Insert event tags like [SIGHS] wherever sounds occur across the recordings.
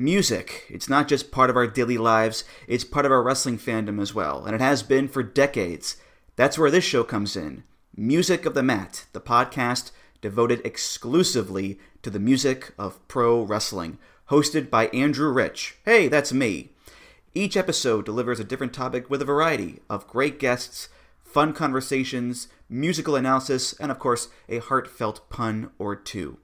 Music. It's not just part of our daily lives, it's part of our wrestling fandom as well, and it has been for decades. That's where this show comes in. Music of the Mat, the podcast devoted exclusively to the music of pro wrestling, hosted by Andrew Rich. Hey, that's me. Each episode delivers a different topic with a variety of great guests, fun conversations, musical analysis, and of course, a heartfelt pun or two.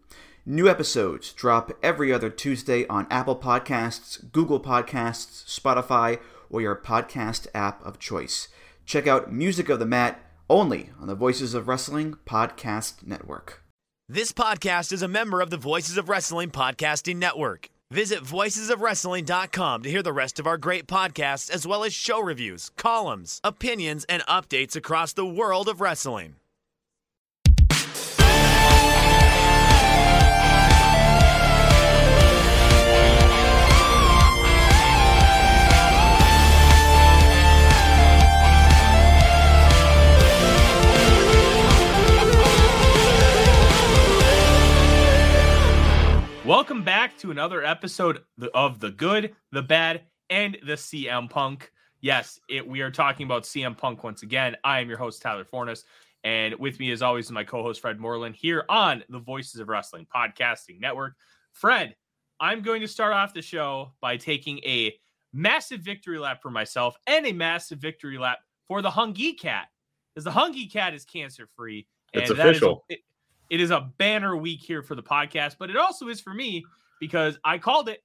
New episodes drop every other Tuesday on Apple Podcasts, Google Podcasts, Spotify, or your podcast app of choice. Check out Music of the Mat only on the Voices of Wrestling Podcast Network. This podcast is a member of the Voices of Wrestling Podcasting Network. Visit voicesofwrestling.com to hear the rest of our great podcasts, as well as show reviews, columns, opinions, and updates across the world of wrestling. Welcome back to another episode of The Good, The Bad, and the CM Punk. Yes, it, we are talking about CM Punk once again. I am your host, Tyler Forness, and with me, as always, is my co host, Fred Moreland, here on the Voices of Wrestling Podcasting Network. Fred, I'm going to start off the show by taking a massive victory lap for myself and a massive victory lap for the Hungee Cat, because the Hungee Cat is cancer free. It's official. That is, it is a banner week here for the podcast, but it also is for me because I called it.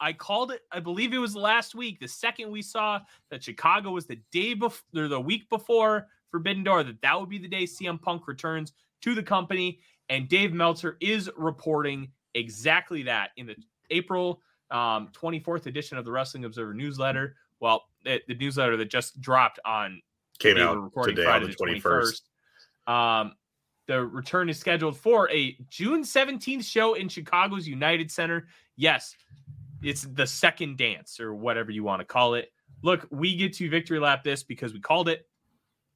I called it. I believe it was last week. The second we saw that Chicago was the day before, the week before Forbidden Door, that that would be the day CM Punk returns to the company. And Dave Meltzer is reporting exactly that in the April um, 24th edition of the Wrestling Observer newsletter. Well, it, the newsletter that just dropped on came out today Friday on the 21st. 21st. Um, the return is scheduled for a June 17th show in Chicago's United Center. Yes, it's the second dance or whatever you want to call it. Look, we get to victory lap this because we called it.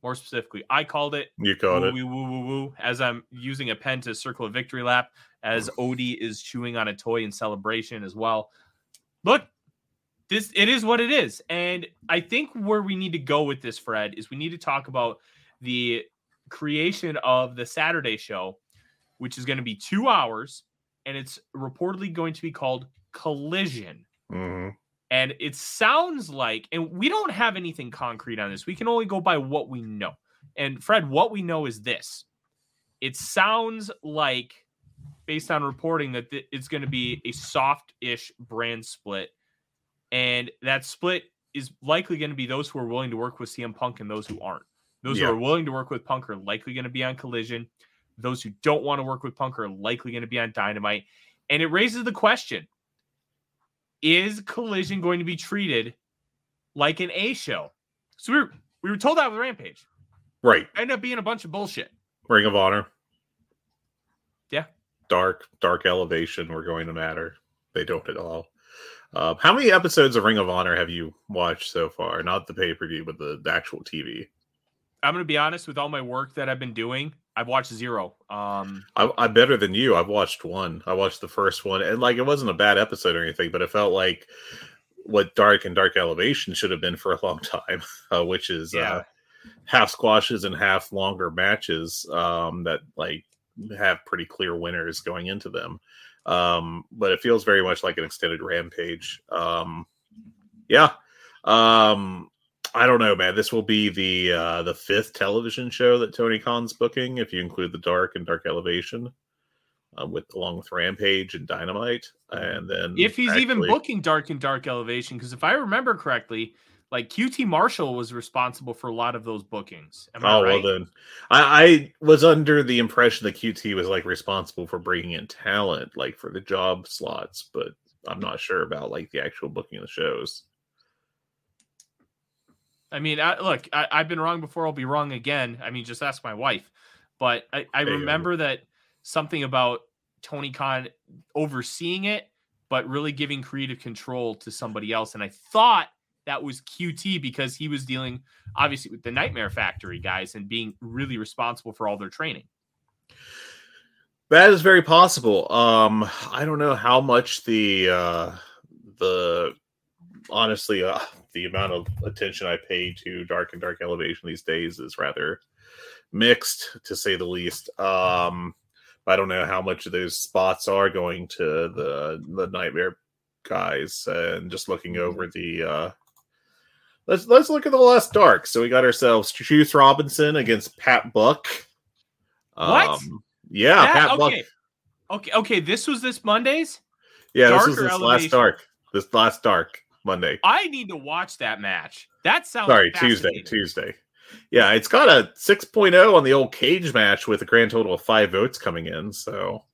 More specifically, I called it. You called woo, it. Woo, woo, woo, woo, as I'm using a pen to circle a victory lap, as Odie is chewing on a toy in celebration as well. Look, this it is what it is. And I think where we need to go with this, Fred, is we need to talk about the creation of the Saturday show, which is going to be two hours, and it's reportedly going to be called Collision. Mm-hmm. And it sounds like, and we don't have anything concrete on this. We can only go by what we know. And Fred, what we know is this it sounds like, based on reporting, that it's going to be a soft ish brand split. And that split is likely going to be those who are willing to work with CM Punk and those who aren't. Those yeah. who are willing to work with Punk are likely going to be on Collision. Those who don't want to work with Punk are likely going to be on Dynamite. And it raises the question Is Collision going to be treated like an A show? So we were, we were told that with Rampage. Right. End up being a bunch of bullshit. Ring of Honor. Yeah. Dark, dark elevation were going to matter. They don't at all. Uh, how many episodes of Ring of Honor have you watched so far? Not the pay per view, but the, the actual TV. I'm gonna be honest with all my work that I've been doing. I've watched zero. Um, I, I'm better than you. I've watched one. I watched the first one, and like it wasn't a bad episode or anything, but it felt like what Dark and Dark Elevation should have been for a long [LAUGHS] time, uh, which is yeah. uh, half squashes and half longer matches um, that like have pretty clear winners going into them. Um, but it feels very much like an extended rampage. Um, yeah. Um, I don't know, man. This will be the uh, the fifth television show that Tony Khan's booking, if you include the Dark and Dark Elevation, uh, with along with Rampage and Dynamite, and then if he's actually... even booking Dark and Dark Elevation, because if I remember correctly, like QT Marshall was responsible for a lot of those bookings. oh right? well, then I, I was under the impression that QT was like responsible for bringing in talent, like for the job slots, but I'm not sure about like the actual booking of the shows. I mean, I, look, I, have been wrong before. I'll be wrong again. I mean, just ask my wife. But I, I remember that something about Tony Khan overseeing it, but really giving creative control to somebody else. And I thought that was QT because he was dealing, obviously, with the Nightmare Factory guys and being really responsible for all their training. That is very possible. Um, I don't know how much the uh, the honestly, uh, the amount of attention I pay to Dark and Dark Elevation these days is rather mixed, to say the least. Um, I don't know how much of those spots are going to the the Nightmare guys, and just looking over the. Uh, let's let's look at the last dark. So we got ourselves Juice Robinson against Pat Buck. What? Um, yeah, That- Pat Buck. okay. Okay, okay. This was this Monday's. Yeah, Dark this was this last dark. This last dark Monday. I need to watch that match. That sounds Sorry, Tuesday. Tuesday. Yeah, it's got a 6.0 on the old cage match with a grand total of five votes coming in. So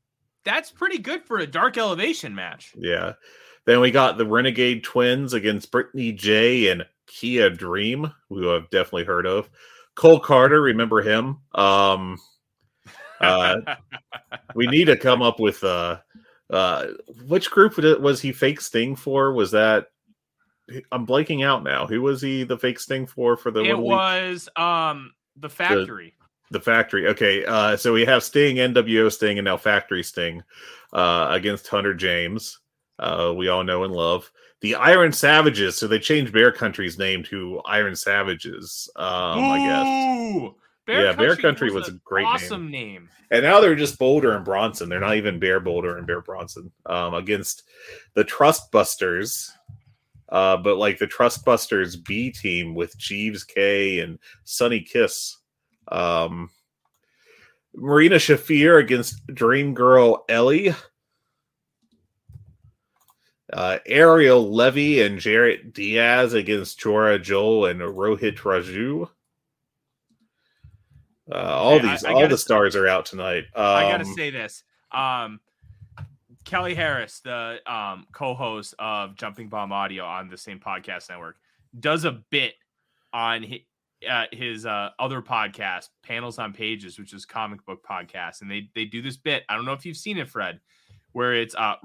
That's pretty good for a dark elevation match. yeah. Then we got the Renegade Twins against Brittany J and Kiah Dream, who I've definitely heard of. Cole Carter, remember him? Um, uh, [LAUGHS] we need to come up with uh, uh, which group was he fake Sting for? Was that? I'm blanking out now. Who was he the fake Sting for? For the it one week? was um the factory. The factory. Okay. Uh, so we have Sting, NWO Sting, and now Factory Sting uh, against Hunter James. Uh, we all know and love the Iron Savages. So they changed Bear Country's name to Iron Savages. Um, I guess. Ooh, Yeah, Bear Country was a great name. awesome name. And now they're just Boulder and Bronson. They're not even Bear Boulder and Bear Bronson um, against the Trust Busters. Uh, but like the Trustbusters B team with Jeeves Kay and Sunny Kiss. Um, Marina Shafir against Dream Girl Ellie. Uh, Ariel Levy and Jarrett Diaz against Jora Johl and Rohit Raju. Uh, all Hey, these, I all gotta the stars are out tonight. Um, I gotta say this. Um, Kelly Harris, the um, co-host of Jumping Bomb Audio on the same podcast network, does a bit on his, uh, his uh, other podcast, Panels on Pages, which is comic book podcast, and they they do this bit. I don't know if you've seen it, Fred, where it's uh,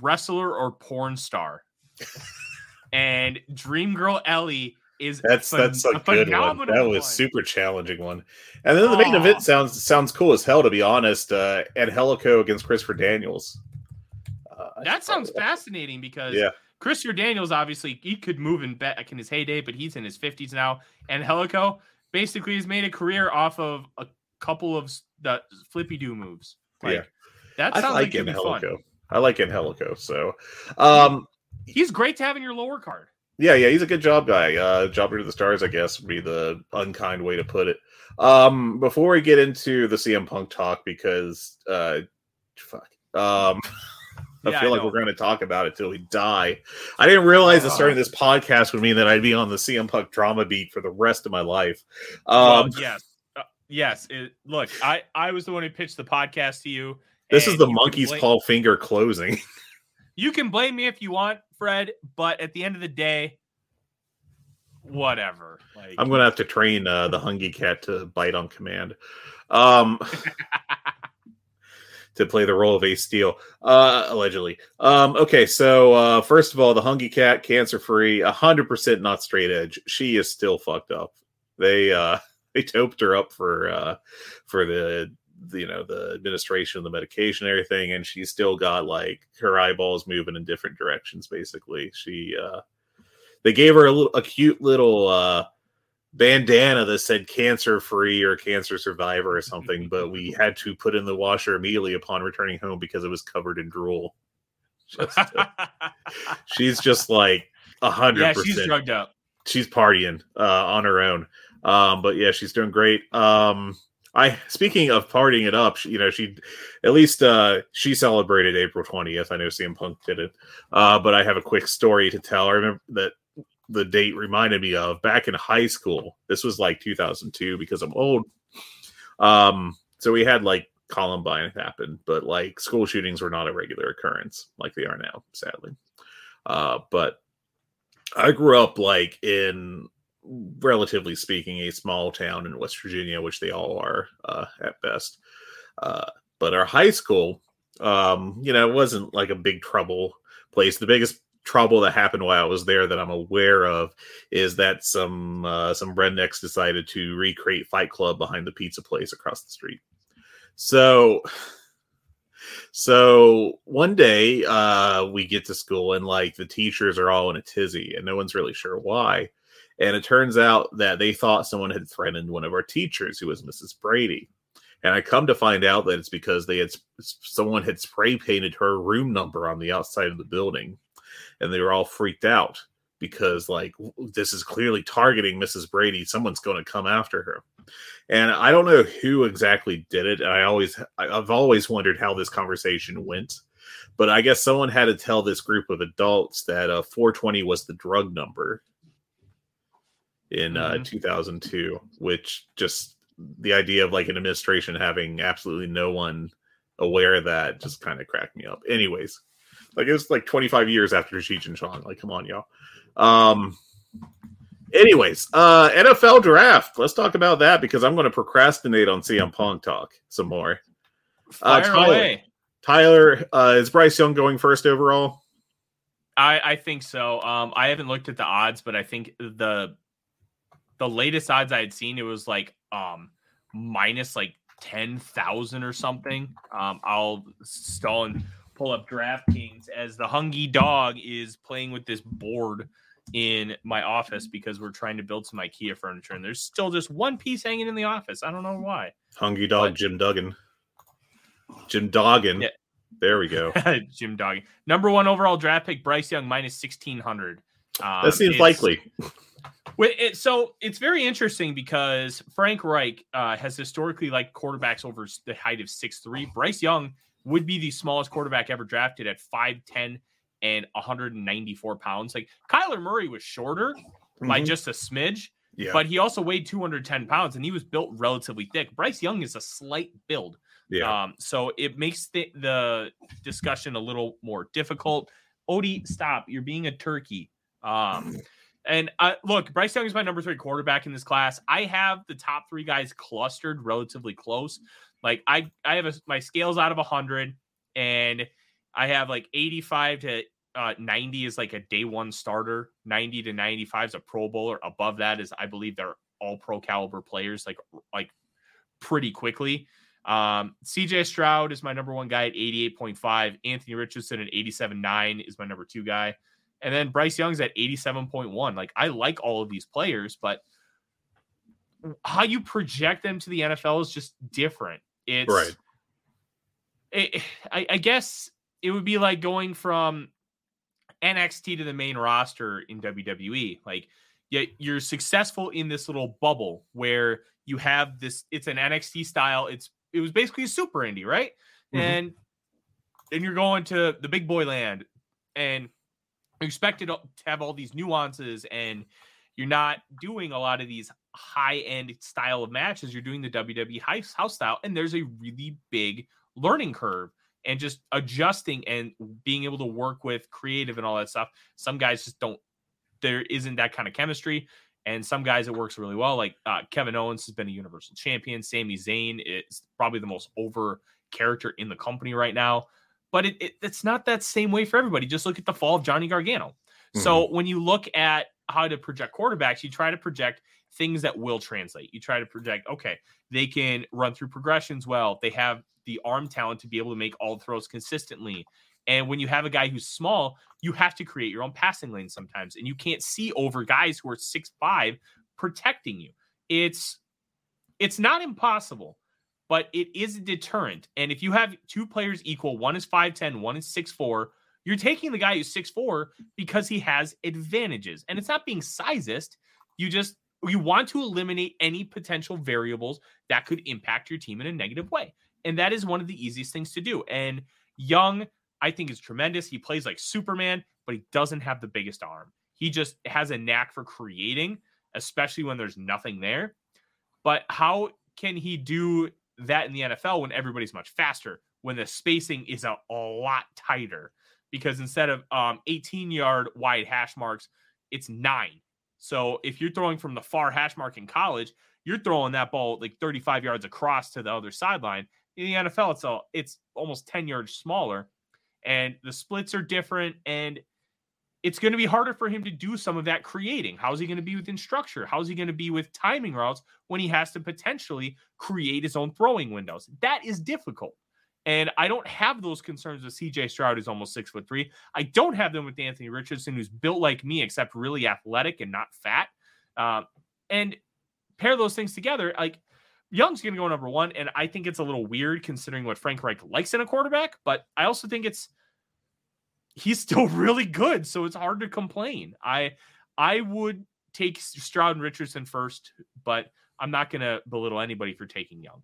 wrestler or porn star, [LAUGHS] and Dream Girl Ellie is That's phen- that's a, good one. phenomenal That was one. super challenging one. And then the main Aw. event sounds sounds cool as hell to be honest. Uh, and Helios against Christopher Daniels. I That sounds fascinating because Yeah. Christopher Daniels obviously he could move in back in his heyday, but he's in his fifties now. And Helios basically has made a career off of a couple of the flippy do moves. Like, Yeah. that I sounds like like it'd fun. I like Helios So, um, He's great to have in your lower card. yeah, yeah, he's a good job guy. Uh, jobber to the stars, I guess, would be the unkind way to put it. Um, before we get into the CM Punk talk, because uh, fuck, um, [LAUGHS] I Yeah, I feel like we're going to talk about it till we die. I didn't realize that Uh. starting this podcast would mean that I'd be on the CM Punk drama beat for the rest of my life. well, Um, yes, uh, yes. It, look, I I was the one who pitched the podcast to you. this is the monkey's blame- paw finger closing. [LAUGHS] You can blame me if you want, Fred, but at the end of the day, whatever. Like I'm going to have to train uh, the hungry Cat to bite on command. Um, [LAUGHS] to play the role of Ace Steel, uh, allegedly. Um, okay, so uh, first of all, the Hungee Cat, cancer free, hundred percent not straight edge. She is still fucked up. They uh, [LAUGHS] they doped her up for uh, for the the, you know the administration of the medication and everything, and she's still got like her eyeballs moving in different directions. Basically, she uh, they gave her a little a cute little uh, bandana that said cancer free or cancer survivor or [LAUGHS] something, but we had to put in the washer immediately upon returning home because it was covered in drool. [LAUGHS] Just, uh, [LAUGHS] she's just like a hundred yeah, she's drugged up. She's partying uh, on her own. Um, but yeah, she's doing great. Um, I speaking of partying it up, she, you know, she at least uh, she celebrated April twentieth. I know CM Punk did it, uh, but I have a quick story to tell. I remember that the date reminded me of back in high school. This was like 2002 because I'm old. Um, so we had like Columbine happen, but like school shootings were not a regular occurrence like they are now, sadly. Uh, but I grew up like in relatively speaking a small town in West Virginia, which they all are uh, at best. Uh, but our high school, um, you know, it wasn't like a big trouble place. The biggest trouble that happened while I was there that I'm aware of is that some uh, some rednecks decided to recreate Fight Club behind the pizza place across the street. So So one day uh, we get to school and like the teachers are all in a tizzy and no one's really sure why. And it turns out that they thought someone had threatened one of our teachers, who was Mrs. Brady. And I come to find out that it's because they had someone had spray painted her room number on the outside of the building, and they were all freaked out because like this is clearly targeting Mrs. Brady. Someone's going to come after her. And I don't know who exactly did it. I always I've always wondered how this conversation went. But I guess someone had to tell this group of adults that uh, 420 was the drug number in uh, mm-hmm. 2002, which just the idea of like an administration having absolutely no one aware of that just kind of cracked me up. Anyways, like it was like 25 years after Cheech and Chong. Like, come on, y'all. Um, anyways, uh, NFL draft. Let's talk about that because I'm going to procrastinate on CM Punk talk some more. Uh, Tyler. Tyler, uh, is Bryce Young going first overall? I, I think so. Um, I haven't looked at the odds, but I think the the latest odds I had seen it was like um minus like ten thousand or something. Um, I'll stall and pull up DraftKings as the hungry dog is playing with this board in my office because we're trying to build some IKEA furniture, and there's still just one piece hanging in the office. I don't know why. Hungry dog, but, Jim Duggan. Jim Duggan. Yeah. There we go. [LAUGHS] Jim Duggan. Number one overall draft pick, Bryce Young, minus 1600. Um, that seems likely. [LAUGHS] It, so it's very interesting because Frank Reich uh, has historically liked quarterbacks over the height of six three. Bryce Young would be the smallest quarterback ever drafted at 5'10 and 194 pounds. Like Kyler Murray was shorter mm-hmm. by just a smidge, yeah. but he also weighed 210 pounds and he was built relatively thick. Bryce Young is a slight build. Yeah. Um, so it makes the, the discussion a little more difficult. Odie, stop. You're being a turkey. Um, and uh, look, Bryce Young is my number three quarterback in this class. I have the top three guys clustered relatively close. Like I, I have a, my scales out of 100, and I have like 85 to uh, 90 is like a day one starter. 90 to 95 is a Pro Bowler. Above that is, I believe, they're all pro caliber players. Like like pretty quickly. Um, CJ Stroud is my number one guy at 88.5. Anthony Richardson at 87.9 is my number two guy. And then Bryce Young's at 87.1. Like I like all of these players, but how you project them to the NFL is just different. It's right. It, I, I guess it would be like going from NXT to the main roster in WWE. Like, yeah, you're successful in this little bubble where you have this. It's an NXT style. It's it was basically a super indie, right? Mm-hmm. And then you're going to the big boy land, and expected to have all these nuances and you're not doing a lot of these high end style of matches. You're doing the WWE house, style, and there's a really big learning curve and just adjusting and being able to work with creative and all that stuff. Some guys just don't, there isn't that kind of chemistry. And some guys it works really well. Like uh, Kevin Owens has been a universal champion. Sami Zayn is probably the most over character in the company right now but it, it, it's not that same way for everybody. Just look at the fall of Johnny Gargano. Mm-hmm. So when you look at how to project quarterbacks, you try to project things that will translate. You try to project, okay, they can run through progressions well. They have the arm talent to be able to make all the throws consistently. And when you have a guy who's small, you have to create your own passing lane sometimes. And you can't see over guys who are six five protecting you. It's it's not impossible but it is a deterrent. And if you have two players equal, one is 5'10, one is 6'4, you're taking the guy who's 6'4 because he has advantages. And it's not being sizist. You just you want to eliminate any potential variables that could impact your team in a negative way. And that is one of the easiest things to do. And Young, I think is tremendous. He plays like Superman, but he doesn't have the biggest arm. He just has a knack for creating, especially when there's nothing there. But how can he do that in the NFL when everybody's much faster, when the spacing is a, a lot tighter. Because instead of um, 18 yard wide hash marks, it's nine. So if you're throwing from the far hash mark in college, you're throwing that ball like 35 yards across to the other sideline. In the NFL, it's a, it's almost 10 yards smaller, and the splits are different. And it's going to be harder for him to do some of that creating. How's he going to be within structure? How's he going to be with timing routes when he has to potentially create his own throwing windows? That is difficult. And I don't have those concerns with CJ Stroud, who's almost six foot three. I don't have them with Anthony Richardson, who's built like me, except really athletic and not fat. Um, and pair those things together, like Young's going to go number one. And I think it's a little weird considering what Frank Reich likes in a quarterback, but I also think it's he's still [LAUGHS] really good. So it's hard to complain. I I would take Stroud and Richardson first, but I'm not going to belittle anybody for taking Young.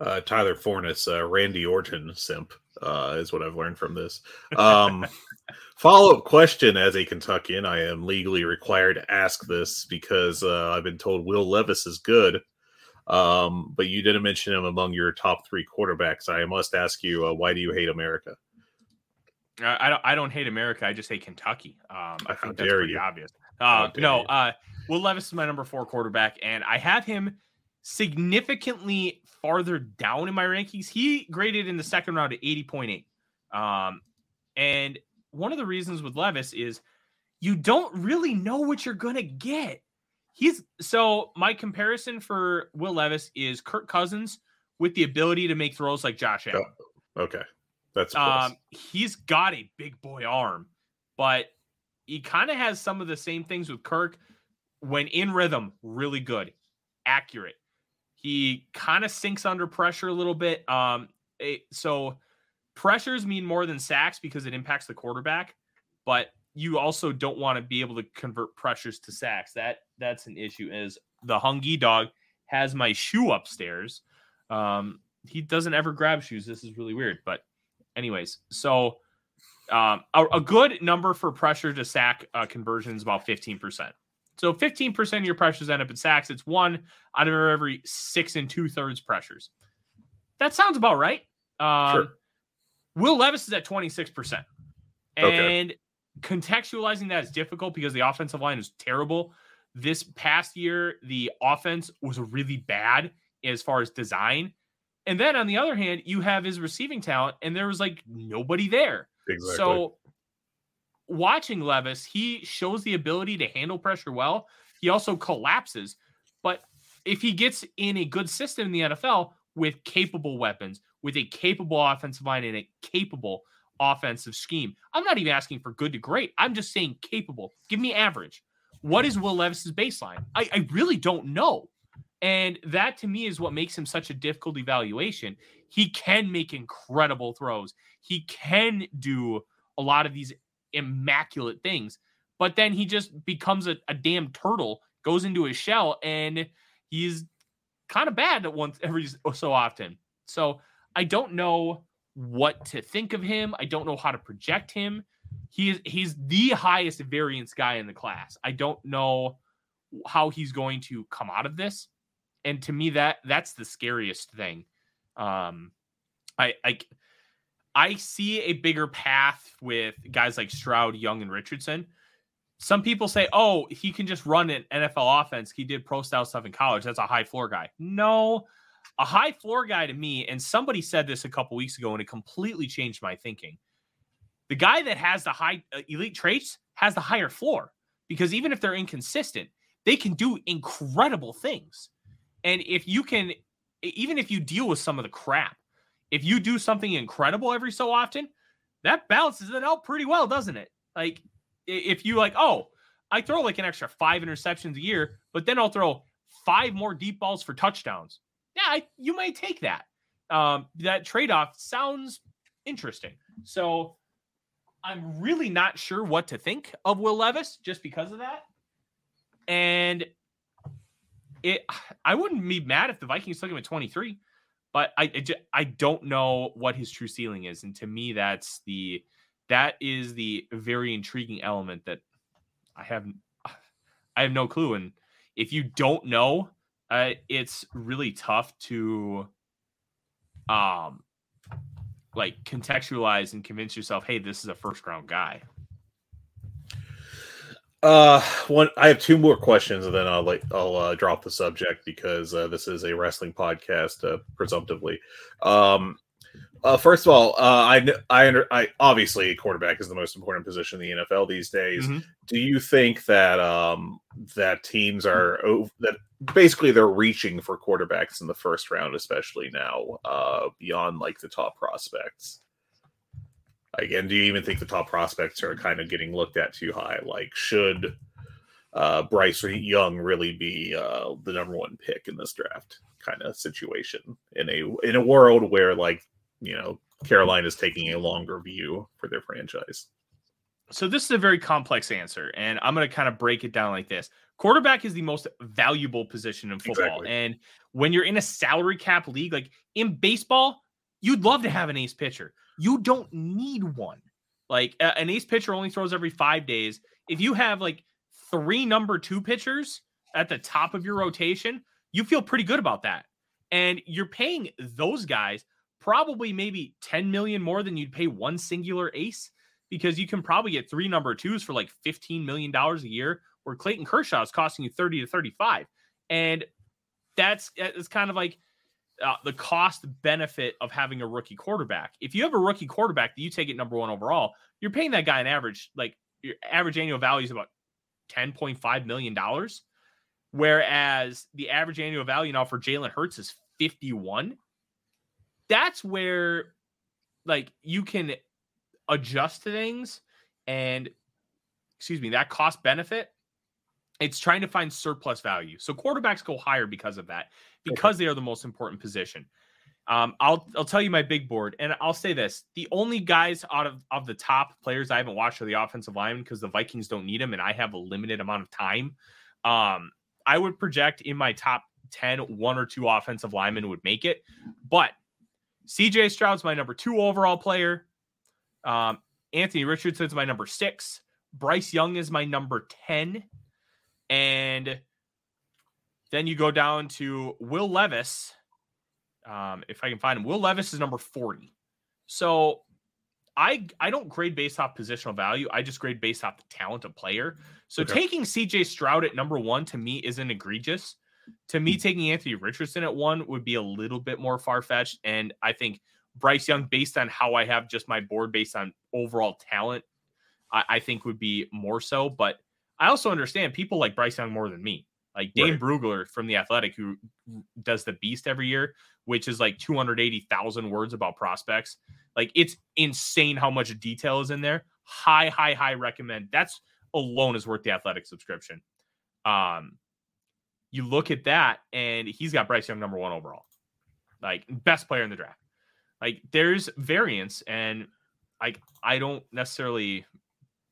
Uh, Tyler Forness, uh, Randy Orton simp uh, is what I've learned from this. Um, [LAUGHS] Follow up question As a Kentuckian, I am legally required to ask this because uh, I've been told Will Levis is good. Um, but you didn't mention him among your top three quarterbacks. I must ask you, uh, why do you hate America? I don't. I don't hate America. I just hate Kentucky. Um, I think that's pretty you. obvious. Uh, no, uh, Will Levis is my number four quarterback, and I have him significantly farther down in my rankings. He graded in the second round at eighty point eight. Um, and one of the reasons with Levis is you don't really know what you're gonna get. He's so my comparison for Will Levis is Kirk Cousins with the ability to make throws like Josh Allen. Oh, okay. That's um, he's got a big boy arm, but he kind of has some of the same things with Kirk when in rhythm, really good, accurate. He kind of sinks under pressure a little bit. Um, it, so pressures mean more than sacks because it impacts the quarterback, but you also don't want to be able to convert pressures to sacks. That that's an issue. As the Hungee dog has my shoe upstairs. Um, he doesn't ever grab shoes. This is really weird, but anyways, so um, a, a, good number for pressure to sack uh, conversion is about 15%. So 15% of your pressures end up in sacks. It's one out of every six and two thirds pressures. That sounds about right. Um, sure. Will Levis is at 26%. And okay. contextualizing that is difficult because the offensive line is terrible. This past year, the offense was really bad as far as design. And then on the other hand, you have his receiving talent, and there was like nobody there. Exactly. So watching Levis, he shows the ability to handle pressure well. He also collapses. But if he gets in a good system in the NFL with capable weapons, with a capable offensive line and a capable offensive scheme, I'm not even asking for good to great. I'm just saying capable. Give me average. What is Will Levis's baseline? I, I really don't know. And that to me is what makes him such a difficult evaluation. He can make incredible throws. He can do a lot of these immaculate things, but then he just becomes a, a damn turtle, goes into his shell, and he's kind of bad at once every so often. So I don't know what to think of him. I don't know how to project him. He is he's the highest variance guy in the class. I don't know how he's going to come out of this and to me that that's the scariest thing. Um i i i see a bigger path with guys like stroud young and richardson. Some people say oh he can just run an nfl offense. He did pro style stuff in college. That's a high floor guy. No a high floor guy to me and somebody said this a couple weeks ago and it completely changed my thinking. The guy that has the high uh, elite traits has the higher floor because even if they're inconsistent they can do incredible things and if you can, even if you deal with some of the crap, if you do something incredible every so often, that balances it out pretty well, doesn't it? Like if you like, oh, I throw like an extra five interceptions a year, but then I'll throw five more deep balls for touchdowns. Yeah, I, you might take that. Um, that trade off sounds interesting. So I'm really not sure what to think of Will Levis just because of that. And it I wouldn't be mad if the Vikings took him at 23, but I I, I don't know what his true ceiling is, and to me that's the that is the very intriguing element that I have I have no clue, and if you don't know, uh, it's really tough to um like contextualize and convince yourself, hey, this is a first round guy. Uh, one. I have two more questions, and then I'll like I'll uh, drop the subject because uh, this is a wrestling podcast, uh, presumptively. Um, Uh, first of all, uh, I I under, I obviously quarterback is the most important position in the NFL these days. Mhm. Do you think that um that teams are that basically they're reaching for quarterbacks in the first round, especially now, uh, beyond like the top prospects? Again, do you even think the top prospects are kind of getting looked at too high? Like, should uh, Bryce Young really be uh, the number one pick in this draft kind of situation in a in a world where like you know Carolina is taking a longer view for their franchise? So this is a very complex answer, and I'm going to kind of break it down like this. Quarterback is the most valuable position in football, Exactly. and when you're in a salary cap league, like in baseball, you'd love to have an ace pitcher. You don't need one. Like an ace pitcher only throws every five days. If you have like three number two pitchers at the top of your rotation, you feel pretty good about that. And you're paying those guys probably maybe 10 million more than you'd pay one singular ace because you can probably get three number twos for like 15 million dollars a year where Clayton Kershaw is costing you 30 to 35. And that's it's kind of like uh, the cost benefit of having a rookie quarterback. If you have a rookie quarterback that you take it number one overall, you're paying that guy an average, like your average annual value is about $10.5 million. Whereas the average annual value now for Jalen Hurts is 51. That's where like you can adjust things and excuse me, that cost benefit. It's trying to find surplus value. So quarterbacks go higher because of that, because they are the most important position. Um, I'll I'll tell you my big board, and I'll say this: the only guys out of of the top players I haven't watched are the offensive linemen because the Vikings don't need them, and I have a limited amount of time. Um, I would project in my top 10, one or two offensive linemen would make it, but CJ Stroud's my number two overall player. Um, Anthony Richardson's my number six. Bryce Young is my number 10. And then you go down to Will Levis. Um, if I can find him, Will Levis is number 40. So I I don't grade based off positional value. I just grade based off the talent of player. So Okay. taking CJ Stroud at number one to me isn't egregious. To me, taking Anthony Richardson at one would be a little bit more far fetched. And I think Bryce Young, based on how I have just my board based on overall talent, I, I think would be more so. But I also understand people like Bryce Young more than me. Like Dane Right. Brugler from the Athletic, who does the Beast every year, which is like 280,000 words about prospects. Like it's insane how much detail is in there. High, high, high recommend. That's alone is worth the Athletic subscription. Um, you look at that, and he's got Bryce Young number one overall, like best player in the draft. Like there's variance, and like I don't necessarily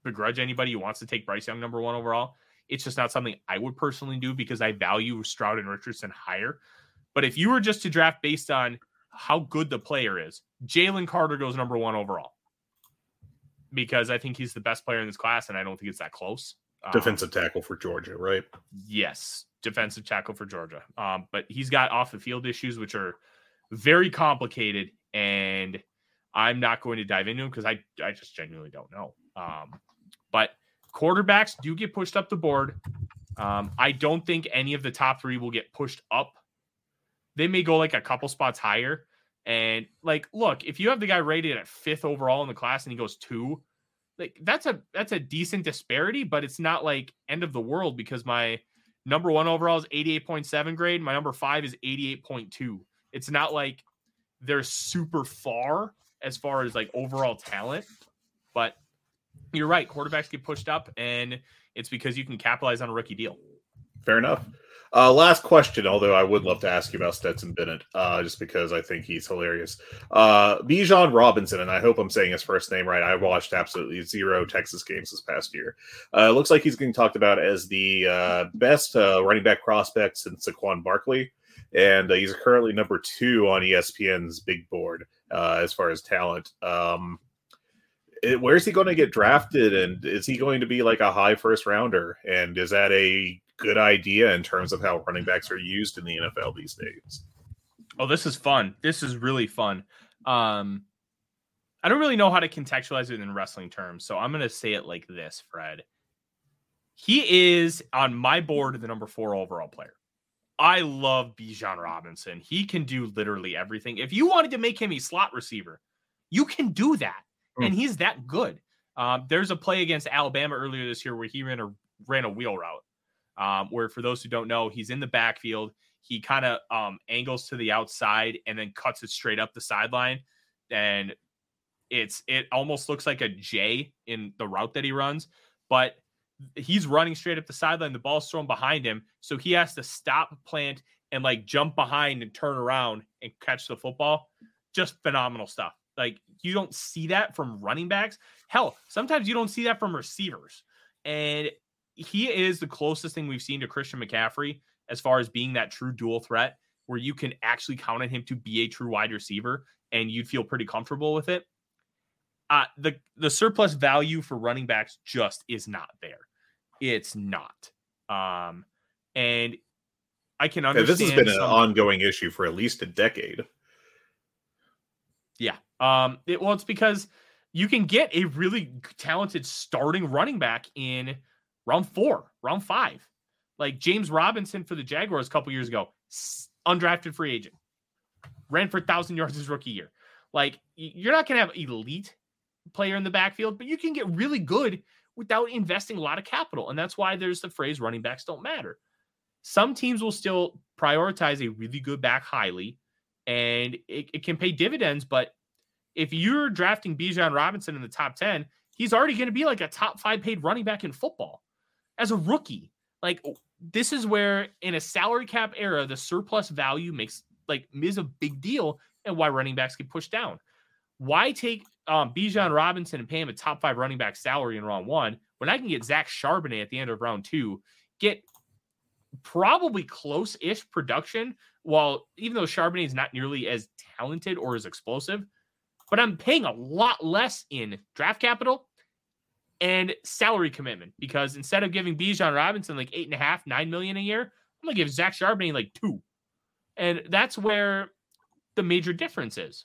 begrudge anybody who wants to take Bryce Young number one overall. It's just not something I would personally do because I value Stroud and Richardson higher. But if you were just to draft based on how good the player is, Jalen Carter goes number one overall because I think he's the best player in this class, and I don't think it's that close. Um, Defensive tackle for Georgia, right? Yes, defensive tackle for Georgia. Um, but he's got off the field issues, which are very complicated, and I'm not going to dive into them because I I just genuinely don't know. Um, but quarterbacks do get pushed up the board. Um, I don't think any of the top three will get pushed up. They may go like a couple spots higher. And like, look, if you have the guy rated at fifth overall in the class and he goes two, like that's a that's a decent disparity, but it's not like end of the world because my number one overall is 88.7 grade, my number five is 88.2. It's not like they're super far as far as like overall talent, but you're right. Quarterbacks get pushed up, and it's because you can capitalize on a rookie deal. Fair enough. Uh, last question, although I would love to ask you about Stetson Bennett, uh, just because I think he's hilarious. Uh, Bijan Robinson, and I hope I'm saying his first name right. I watched absolutely zero Texas games this past year. Uh, looks like he's getting talked about as the uh, best uh, running back prospect since Saquon Barkley, and uh, he's currently number two on ESPN's big board as far as talent. Um, it- where's he going to get drafted, and is he going to be like a high first rounder? And is that a good idea in terms of how running backs are used in the NFL these days? Oh, this is fun. This is really fun. Um, I don't really know how to contextualize it in wrestling terms, so I'm going to say it like this, Fred. He is on my board the number four overall player. I love Bijan Robinson. He can do literally everything. If you wanted to make him a slot receiver, you can do that. And he's that good. Um, there's a play against Alabama earlier this year where he ran a ran a wheel route. Um, where for those who don't know, he's in the backfield. He kind of um, angles to the outside and then cuts it straight up the sideline, and it's it almost looks like a J in the route that he runs, but he's running straight up the sideline. The ball's thrown behind him, so he has to stop, plant, and like jump behind and turn around and catch the football. Just phenomenal stuff. Like you don't see that from running backs. Hell, sometimes you don't see that from receivers. And he is the closest thing we've seen to Christian McCaffrey as far as being that true dual threat where you can actually count on him to be a true wide receiver and you'd feel pretty comfortable with it uh, the the surplus value for running backs just is not there. It's not. Um, and I can understand. Yeah, this has been some, an ongoing issue for at least a decade. Yeah. Um. It, well, it's because you can get a really talented starting running back in round four, round five, like James Robinson for the Jaguars a couple years ago, undrafted free agent, ran for thousand yards his rookie year. Like you're not going to have elite player in the backfield, but you can get really good without investing a lot of capital. And that's why there's the phrase running backs don't matter. Some teams will still prioritize a really good back highly, and it, it can pay dividends. But if you're drafting Bijan Robinson in the top 10, he's already going to be like a top five paid running back in football as a rookie. Like, this is where in a salary cap era, the surplus value makes like is a big deal and why running backs get pushed down. Why take um, Bijan Robinson and pay him a top five running back salary in round one when I can get Zach Charbonnet at the end of round two, get probably close ish production, while even though Charbonnet is not nearly as talented or as explosive, but I'm paying a lot less in draft capital and salary commitment because instead of giving Bijan Robinson like eight and a half, nine million a year, I'm gonna give Zach Charbonnet like two. And that's where the major difference is.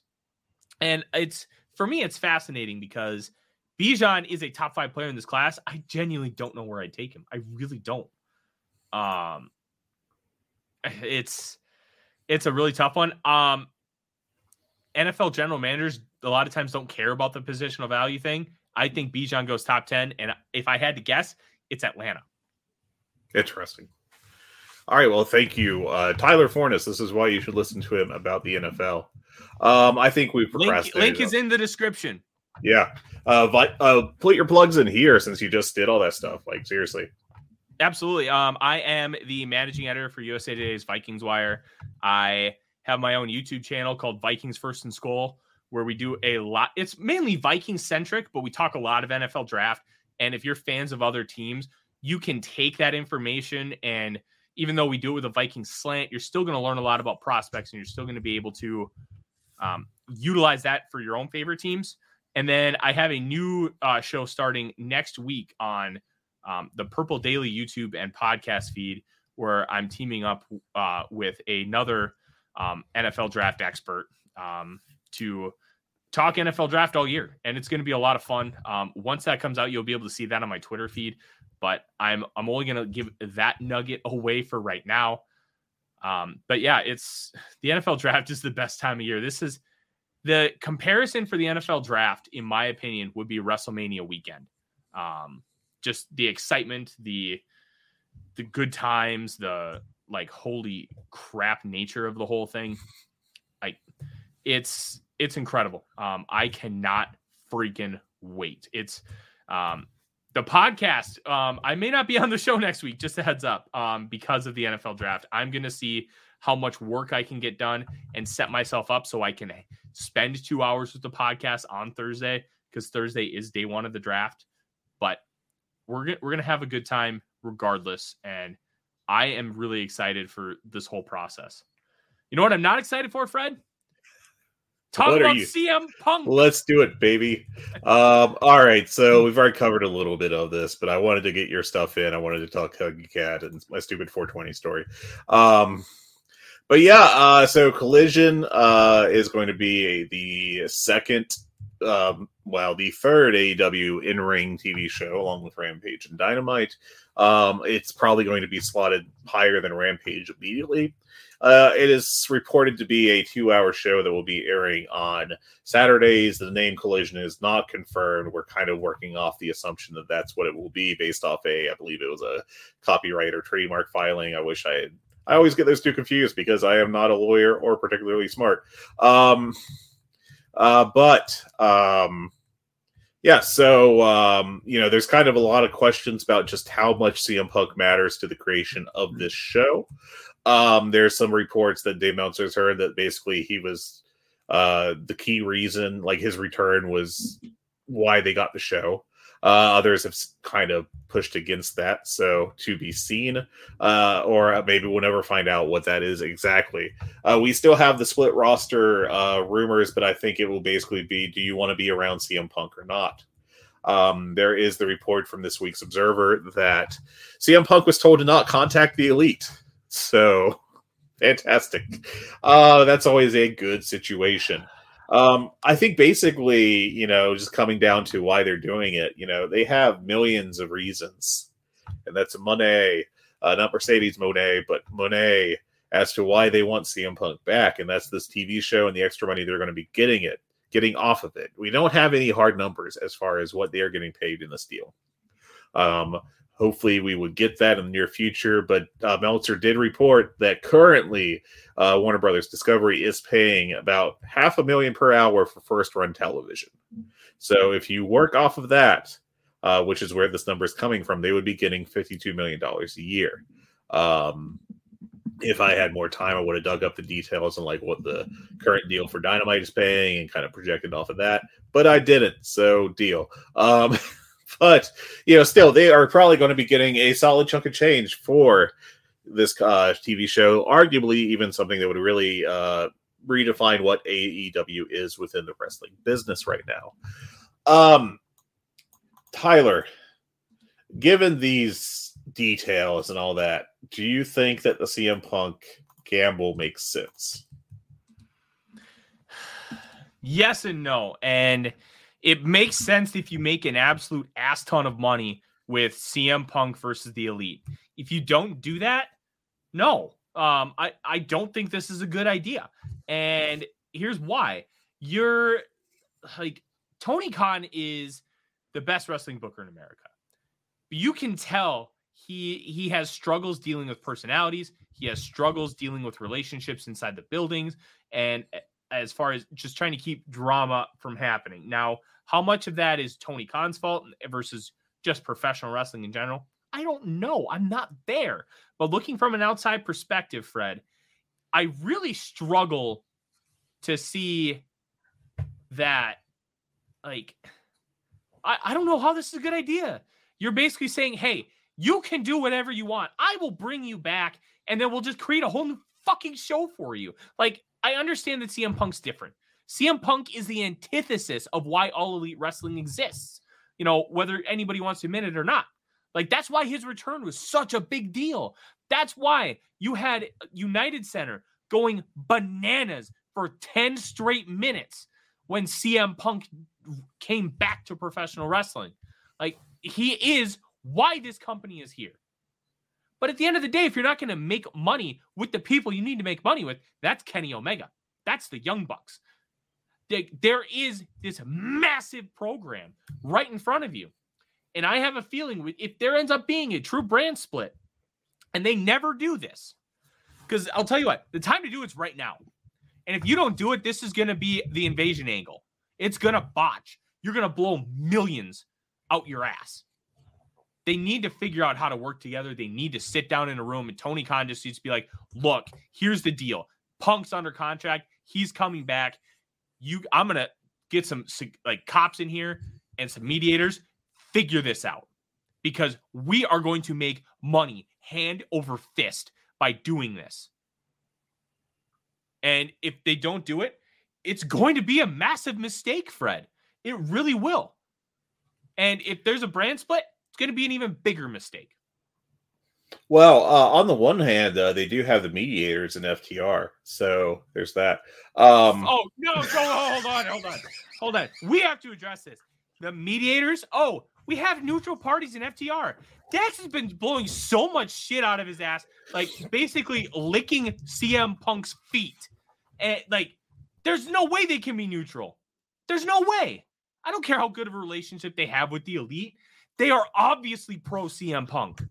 And it's for me, it's fascinating because Bijan is a top five player in this class. I genuinely don't know where I'd take him. I really don't. Um, it's it's a really tough one. Um, NFL general managers a lot of times don't care about the positional value thing. I think Bijan goes top ten, and if I had to guess, it's Atlanta. Interesting. All right, well, thank you, uh, Tyler Forness. This is why you should listen to him about the NFL. Um, I think we procrastinated. Link, link is in the description. Yeah, uh, vi- uh, put your plugs in here since you just did all that stuff. Like seriously. Absolutely. Um, I am the managing editor for USA Today's Vikings Wire. I have my own YouTube channel called Vikings First and Skol, where we do a lot. It's mainly Viking centric, but we talk a lot of NFL draft. And if you're fans of other teams, you can take that information and even though we do it with a Viking slant, you're still going to learn a lot about prospects and you're still going to be able to um, utilize that for your own favorite teams. And then I have a new uh, show starting next week on um, the Purple Daily YouTube and podcast feed, where I'm teaming up uh, with another um, NFL draft expert um, to talk NFL draft all year. And it's going to be a lot of fun. Um, once that comes out, you'll be able to see that on my Twitter feed. But I'm I'm only going to give that nugget [LAUGHS] away for right now. Um, but yeah, it's the NFL draft is the best time of year. This is the comparison for the NFL draft, in my opinion, would be WrestleMania weekend. Um, just the excitement, the the good times, the like holy crap nature of the whole thing. It's it's incredible. Um, I cannot freaking wait. It's um the podcast. Um, I may not be on the show next week, just a heads up, um, because of the NFL draft. I'm going to see how much work I can get done and set myself up so I can spend two hours with the podcast on Thursday because Thursday is day one of the draft. But we're gonna, we're gonna have a good time regardless, and I am really excited for this whole process. You know what I'm not excited for, Fred? Talk what about CM Punk. Let's do it, baby. Um, all right, so we've already covered a little bit of this, but I wanted to get your stuff in. I wanted to talk Huggy Cat and my stupid 420 story. Um, but yeah, uh, so Collision uh, is going to be a, the second um, well, the third AEW in ring TV show, along with Rampage and Dynamite. Um, it's probably going to be slotted higher than Rampage immediately. Uh, it is reported to be a two hour show that will be airing on Saturdays. The name Collision is not confirmed. We're kind of working off the assumption that that's what it will be based off a, I believe it was a copyright or trademark filing. I wish I had. I always get those two confused because I am not a lawyer or particularly smart. Um, uh, but um, yeah, so um, you know, there's kind of a lot of questions about just how much CM Punk matters to the creation of this show. Um, there's some reports that Dave Meltzer's heard that basically he was uh, the key reason, like his return was why they got the show. Uh, others have kind of pushed against that, so to be seen, uh, or maybe we'll never find out what that is exactly. Uh, we still have the split roster uh, rumors, but I think it will basically be: Do you want to be around CM Punk or not? Um, there is the report from this week's Observer that CM Punk was told to not contact the Elite. So [LAUGHS] fantastic. Uh, that's always a good situation. Um, I think basically, you know, just coming down to why they're doing it, you know, they have millions of reasons, and that's Monet, uh, not Mercedes Monet, but Monet, as to why they want CM Punk back, and that's this TV show and the extra money they're going to be getting it, getting off of it. We don't have any hard numbers as far as what they are getting paid in this deal. Um, Hopefully, we would get that in the near future. But uh, Meltzer did report that currently uh, Warner Brothers Discovery is paying about half a million per hour for first run television. So if you work off of that, uh, which is where this number is coming from, they would be getting $52 million a year. Um, if I had more time, I would have dug up the details and like what the current deal for Dynamite is paying and kind of projected off of that, but I didn't. So deal. Um, [LAUGHS] but you know, still, they are probably going to be getting a solid chunk of change for this uh, TV show. Arguably, even something that would really uh, redefine what AEW is within the wrestling business right now. Um, Tyler, given these details and all that, do you think that the CM Punk gamble makes sense? [SIGHS] Yes and no. And it makes sense if you make an absolute ass ton of money with CM Punk versus the Elite. If you don't do that, no, um, I I don't think this is a good idea. And here's why: you're like Tony Khan is the best wrestling booker in America. You can tell he he has struggles dealing with personalities. He has struggles dealing with relationships inside the buildings, and as far as just trying to keep drama from happening. Now, how much of that is Tony Khan's fault versus just professional wrestling in general? I don't know. I'm not there. But looking from an outside perspective, Fred, I really struggle to see that. Like, I, I don't know how this is a good idea. You're basically saying, hey, you can do whatever you want. I will bring you back, and then we'll just create a whole new fucking show for you. Like, I understand that CM Punk's different. CM Punk is the antithesis of why all elite wrestling exists. You know, whether anybody wants to admit it or not. Like that's why his return was such a big deal. That's why you had United Center going bananas for 10 straight minutes when CM Punk came back to professional wrestling. Like he is why this company is here. But at the end of the day, if you're not going to make money with the people you need to make money with, that's Kenny Omega. That's the Young Bucks there is this massive program right in front of you. And I have a feeling if there ends up being a true brand split, and they never do this, because I'll tell you what, the time to do it's right now. And if you don't do it, this is going to be the invasion angle. It's going to botch. You're going to blow millions out your ass. They need to figure out how to work together. They need to sit down in a room, and Tony Khan just needs to be like, look, here's the deal. Punk's under contract. He's coming back you I'm gonna get some like cops in here and some mediators, figure this out because we are going to make money hand over fist by doing this. And if they don't do it, it's going to be a massive mistake, Fred. It really will. And if there's a brand split, going to be an even bigger mistake. Well, uh, on the one hand, uh, they do have the mediators in FTR, so there's that. Um, oh no, no, hold on, hold on, hold on. We have to address this. The mediators. Oh, we have neutral parties in FTR. Dax has been blowing so much shit out of his ass, like basically licking CM Punk's feet. And like, there's no way they can be neutral. There's no way. I don't care how good of a relationship they have with the elite. They are obviously pro CM Punk.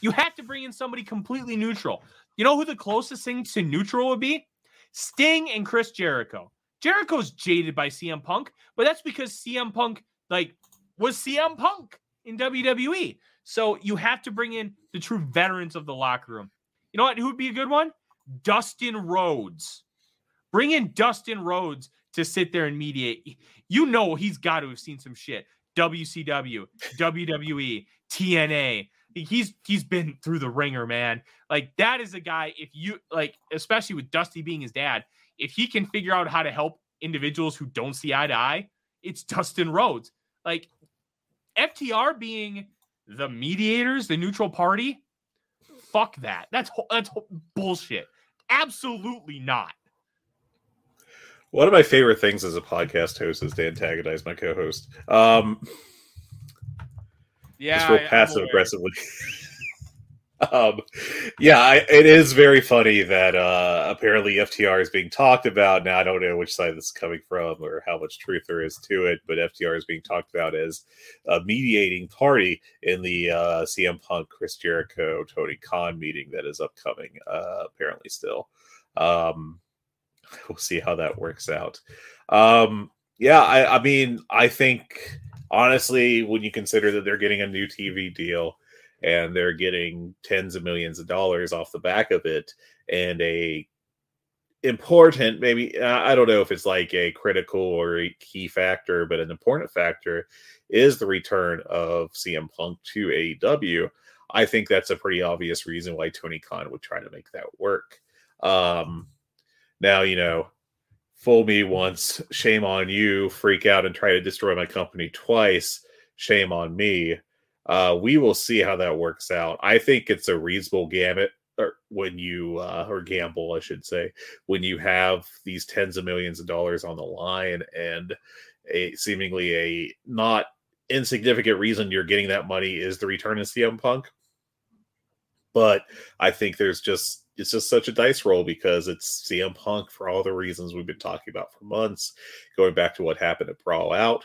You have to bring in somebody completely neutral. You know who the closest thing to neutral would be? Sting and Chris Jericho. Jericho's jaded by CM Punk, but that's because CM Punk like was CM Punk in WWE. So you have to bring in the true veterans of the locker room. You know what? Who would be a good one? Dustin Rhodes. Bring in Dustin Rhodes to sit there and mediate. You know he's got to have seen some shit. WCW, WWE, TNA. He's he's been through the ringer, man. Like that is a guy. If you like, especially with Dusty being his dad, if he can figure out how to help individuals who don't see eye to eye, it's Dustin Rhodes. Like FTR being the mediators, the neutral party. Fuck that. That's that's bullshit. Absolutely not. One of my favorite things as a podcast host is to antagonize my co-host. Um, yeah, just real passive aggressively. [LAUGHS] um, yeah, I, it is very funny that uh, apparently FTR is being talked about now. I don't know which side this is coming from or how much truth there is to it, but FTR is being talked about as a mediating party in the uh, CM Punk, Chris Jericho, Tony Khan meeting that is upcoming. Uh, apparently, still. Um, [LAUGHS] we'll see how that works out. Um, yeah, I, I mean, I think honestly, when you consider that they're getting a new TV deal and they're getting tens of millions of dollars off the back of it and a important maybe i don't know if it's like a critical or a key factor but an important factor is the return of cm punk to aew i think that's a pretty obvious reason why tony khan would try to make that work um now you know fool me once, shame on you, freak out and try to destroy my company twice, shame on me. Uh, we will see how that works out. I think it's a reasonable gamut or when you uh, or gamble, I should say, when you have these tens of millions of dollars on the line and a seemingly a not insignificant reason you're getting that money is the return of CM Punk. But I think there's just it's just such a dice roll because it's CM Punk for all the reasons we've been talking about for months, going back to what happened at Brawl Out.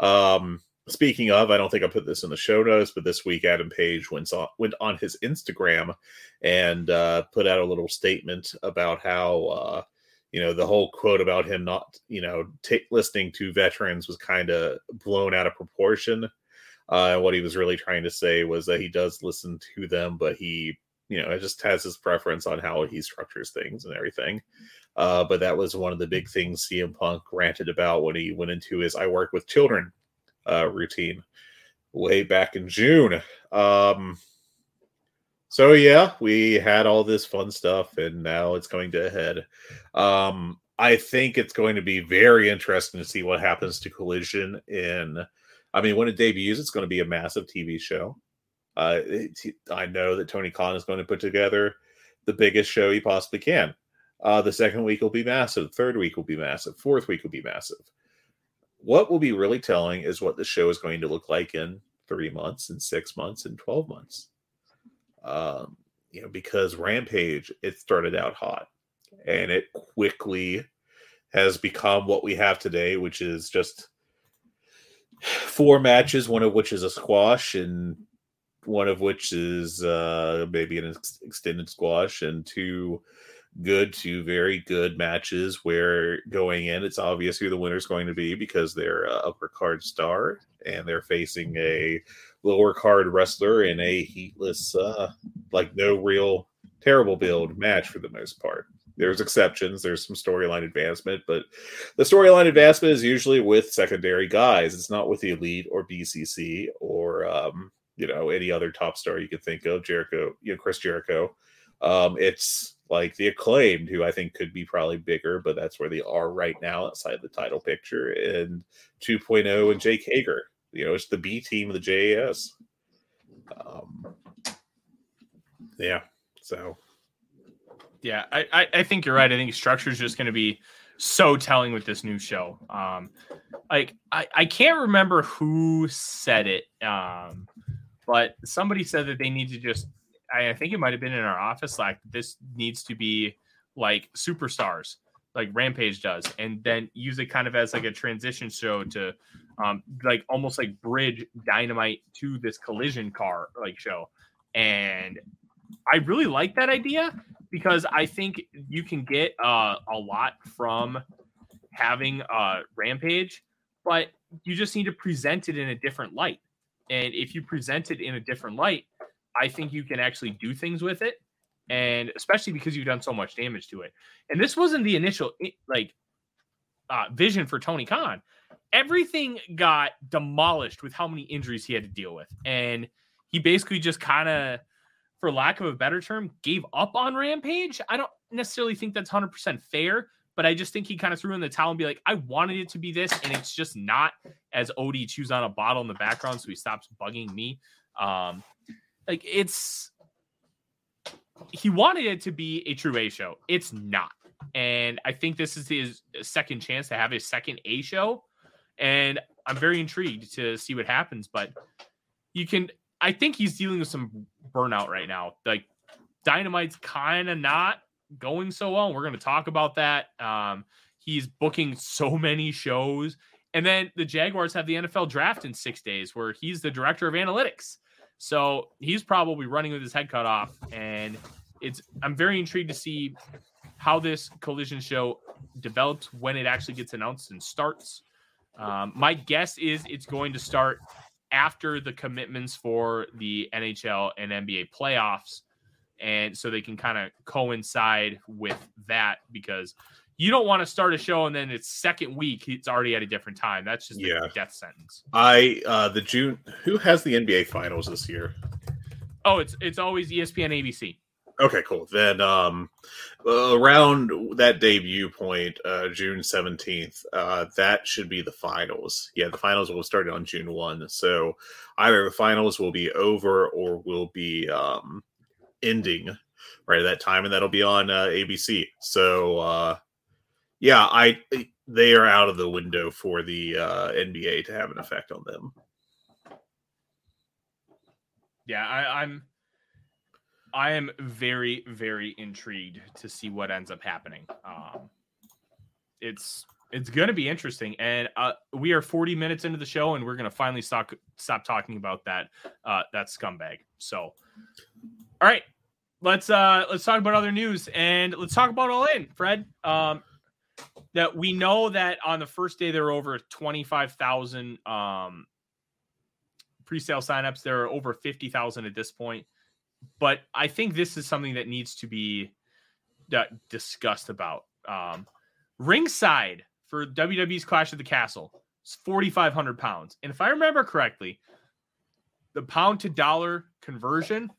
Um, speaking of, I don't think I put this in the show notes, but this week Adam Page went on went on his Instagram and uh, put out a little statement about how uh, you know the whole quote about him not you know t- listening to veterans was kind of blown out of proportion. Uh, and what he was really trying to say was that he does listen to them, but he you know, it just has his preference on how he structures things and everything. Uh, but that was one of the big things CM Punk ranted about when he went into his "I work with children" uh, routine way back in June. Um, so yeah, we had all this fun stuff, and now it's going to head. Um, I think it's going to be very interesting to see what happens to Collision in. I mean, when it debuts, it's going to be a massive TV show. Uh, I know that Tony Khan is going to put together the biggest show he possibly can. Uh, the second week will be massive. Third week will be massive. Fourth week will be massive. What will be really telling is what the show is going to look like in three months, and six months, and 12 months. Um, you know, because Rampage, it started out hot and it quickly has become what we have today, which is just [SIGHS] four matches, one of which is a squash, and one of which is uh, maybe an ex- extended squash, and two good to very good matches where going in it's obvious who the winner is going to be because they're a upper card star and they're facing a lower card wrestler in a heatless uh like no real terrible build match for the most part. There's exceptions there's some storyline advancement but the storyline advancement is usually with secondary guys. It's not with the elite or bcc or um you know any other top star you could think of jericho you know chris jericho um it's like the acclaimed who i think could be probably bigger but that's where they are right now outside the title picture and 2.0 and jake hager you know it's the b team of the jas um Yeah. So yeah, I, I, think you're right. I think structure is just going to be so telling with this new show. Um, like I, I can't remember who said it, um, but somebody said that they need to just. I, I think it might have been in our office. Like this needs to be like superstars, like Rampage does, and then use it kind of as like a transition show to, um, like almost like bridge Dynamite to this collision car like show, and I really like that idea because I think you can get uh, a lot from having a rampage, but you just need to present it in a different light. And if you present it in a different light, I think you can actually do things with it. And especially because you've done so much damage to it. And this wasn't the initial like uh, vision for Tony Khan. Everything got demolished with how many injuries he had to deal with. And he basically just kind of for lack of a better term, gave up on Rampage. I don't necessarily think that's 100% fair, but I just think he kind of threw in the towel and be like, I wanted it to be this, and it's just not as Odie chews on a bottle in the background, so he stops bugging me. Um, like it's he wanted it to be a true A show. It's not. And I think this is his second chance to have a second A show. And I'm very intrigued to see what happens. But you can I think he's dealing with some burnout right now. Like Dynamite's kind of not going so well. We're going to talk about that. Um, he's booking so [LAUGHS] many shows. And then the Jaguars have the NFL draft in six days where he's the director of analytics. So he's probably running with his head cut off. And it's I'm very intrigued to see how this collision show develops when it actually gets announced and starts. Um, my guess is it's going to start after the commitments for the NHL and NBA playoffs. And so they can kind of coincide with that because you don't want to start a show and then it's second week, it's already at a different time. That's just yeah. death sentence. I uh the June who has the NBA finals this year? Oh, it's it's always ESPN ABC. Okay, cool. Then um, around that debut point, uh, June 17th, uh, that should be the finals. Yeah, the finals will start on June 1. So either the finals will be over or will be um, ending right at that time, and that'll be on uh, ABC. So uh, yeah, I they are out of the window for the uh, NBA to have an effect on them. Yeah, I, I'm I am very, very intrigued to see what ends up happening. Um, it's it's going to be interesting, and uh, we are 40 minutes into the show, and we're going to finally stop stop talking about that uh, that scumbag. So, all right, let's uh let's talk about other news, and let's talk about All In, Fred. Um, that we know that on the first day there were over 25,000 um pre-sale signups. There are over 50,000 at this point but I think this is something that needs to be uh, discussed about. Um, ringside for WWE's Clash of the Castle is 4,500 pounds. And if I remember correctly, the pound to dollar conversion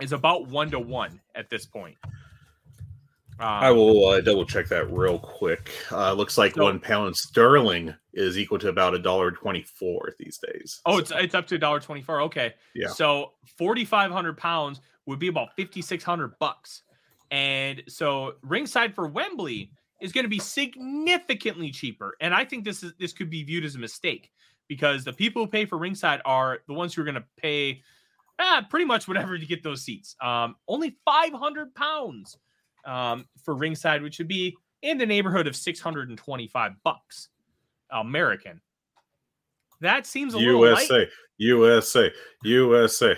is about one to one at this point. Um, I will uh, double check that real quick. Uh, looks like so, one pound sterling is equal to about a dollar twenty-four these days. Oh, it's it's up to a dollar twenty-four. Okay, yeah. So forty-five hundred pounds would be about fifty-six hundred bucks, and so ringside for Wembley is going to be significantly cheaper. And I think this is this could be viewed as a mistake because the people who pay for ringside are the ones who are going to pay ah, pretty much whatever to get those seats. Um, only five hundred pounds um, for ringside, which would be in the neighborhood of 625 bucks American. That seems a USA, little light. USA, USA.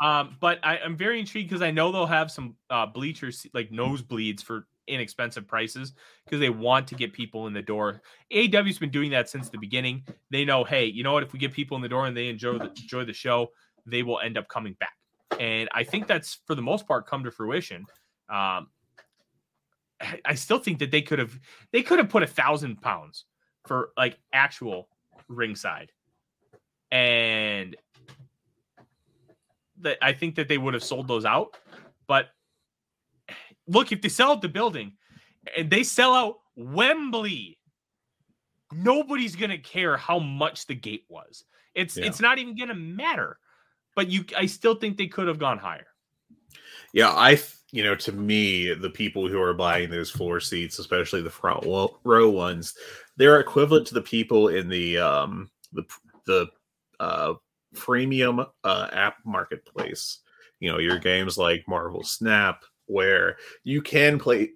Um, but I, am very intrigued because I know they'll have some uh, bleachers like nosebleeds for inexpensive prices because they want to get people in the door. AEW's been doing that since the beginning. They know, hey, you know what? If we get people in the door and they enjoy the, enjoy the show, they will end up coming back. And I think that's for the most part come to fruition. Um, I still think that they could have they could have put a thousand pounds for like actual ringside, and that I think that they would have sold those out. But look, if they sell out the building and they sell out Wembley, nobody's gonna care how much the gate was. It's yeah. it's not even gonna matter. But you, I still think they could have gone higher. Yeah, I you know to me the people who are buying those floor seats, especially the front row ones, they're equivalent to the people in the um the the uh premium uh, app marketplace. You know, your games like Marvel Snap, where you can play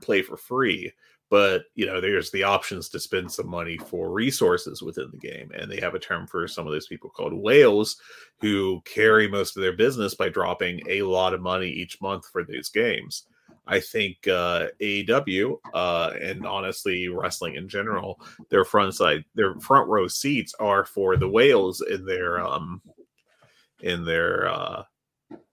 play for free, but you know there's the options to spend some money for resources within the game and they have a term for some of those people called whales who carry most of their business by dropping a lot of money each month for these games. I think uh, aew uh, and honestly wrestling in general their front side their front row seats are for the whales in their um in their uh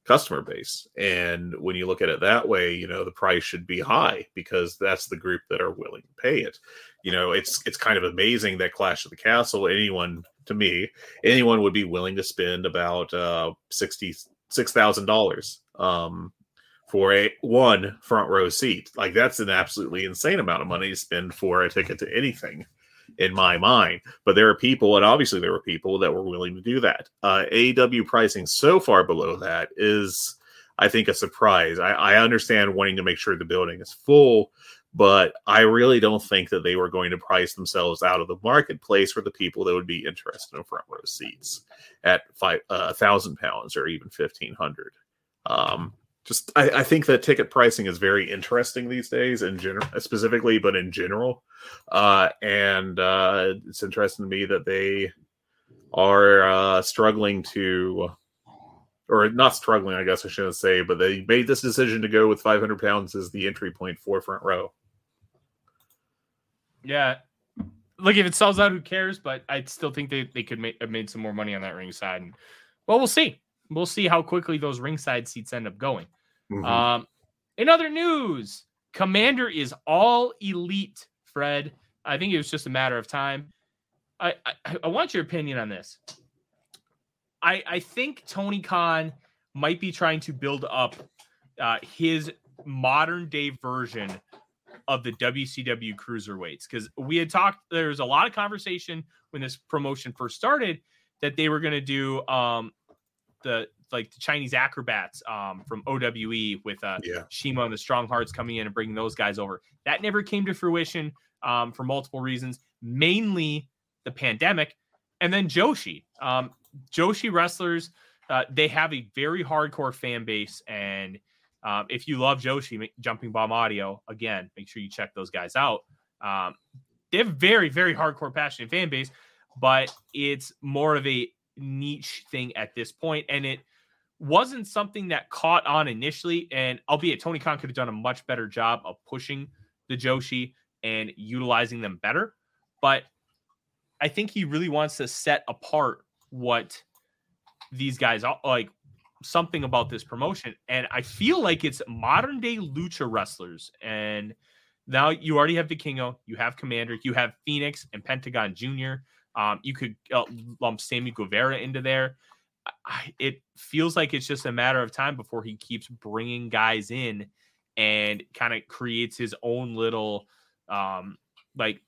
customer base. And when you look at it that way, you know, the price should be high because that's the group that are willing to pay it. You know, it's it's kind of amazing that Clash of the Castle, anyone to me, anyone would be willing to spend about uh sixty six thousand dollars um for a one front row seat. Like that's an absolutely insane amount of money to spend for a ticket to anything in my mind. But there are people, and obviously there were people that were willing to do that. Uh, AEW pricing so far below that is, I think, a surprise. I, I understand wanting to make sure the building is full, but I really don't think that they were going to price themselves out of the marketplace for the people that would be interested in front row seats at five uh, a uh, thousand pounds or even fifteen hundred. Um, just I, I, think that ticket pricing is very interesting these days in general specifically but in general. Uh, and uh, it's interesting to me that they are uh, struggling to or not struggling i guess i shouldn't say but they made this decision to go with 500 pounds as the entry point for front row. Yeah. Look if it sells out who cares? But i still think they, they could make, have made some more money on that ring side and well we'll see. We'll see how quickly those ringside seats end up going Mm-hmm. Um, in other news, Komander is all elite, Fred. I think it was just a matter of time. I, I, I want your opinion on this. I, I think Tony Khan might be trying to build up uh, his modern day version of the WCW cruiserweights because we had talked. There was a lot of conversation when this promotion first started that they were going to do um, the like the Chinese acrobats um, from OWE with uh, yeah. CIMA and the Strong Hearts coming in and bringing those guys over. That never came to fruition um, for multiple reasons, mainly the pandemic, and then Joshi. Um, Joshi wrestlers, uh, they have a very hardcore fan base, and um, if you love Joshi, Jumping Bomb Audio, again, make sure you check those guys out. Um, they have very, very hardcore, passionate fan base, but it's more of a niche thing at this point, and it wasn't something that caught on initially. And albeit Tony Khan could have done a much better job of pushing the Joshi and utilizing them better. But I think he really wants to set apart what these guys are like something about this promotion. And I feel like it's modern day lucha wrestlers. And now you already have Vikingo, you have Komander you have Fénix and Pentagon Jr. Um, you could uh, lump Sammy Guevara into there. I, it feels like it's just a matter of time before he keeps bringing guys in and kind of creates his own little um like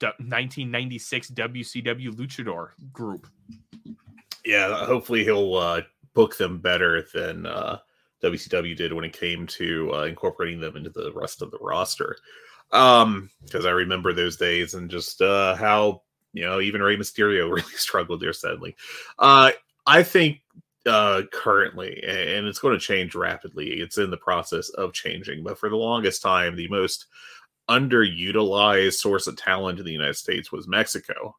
1996 WCW luchador group. Yeah, hopefully he'll uh, book them better than uh, WCW did when it came to uh, incorporating them into the rest of the roster. Um, because I remember those days and just uh, how you know even Rey Mysterio [LAUGHS] really struggled there. Sadly, uh, I think uh, currently, and it's going to change rapidly. It's in the process of changing, but for the longest time, the most underutilized source of talent in the United States was Mexico.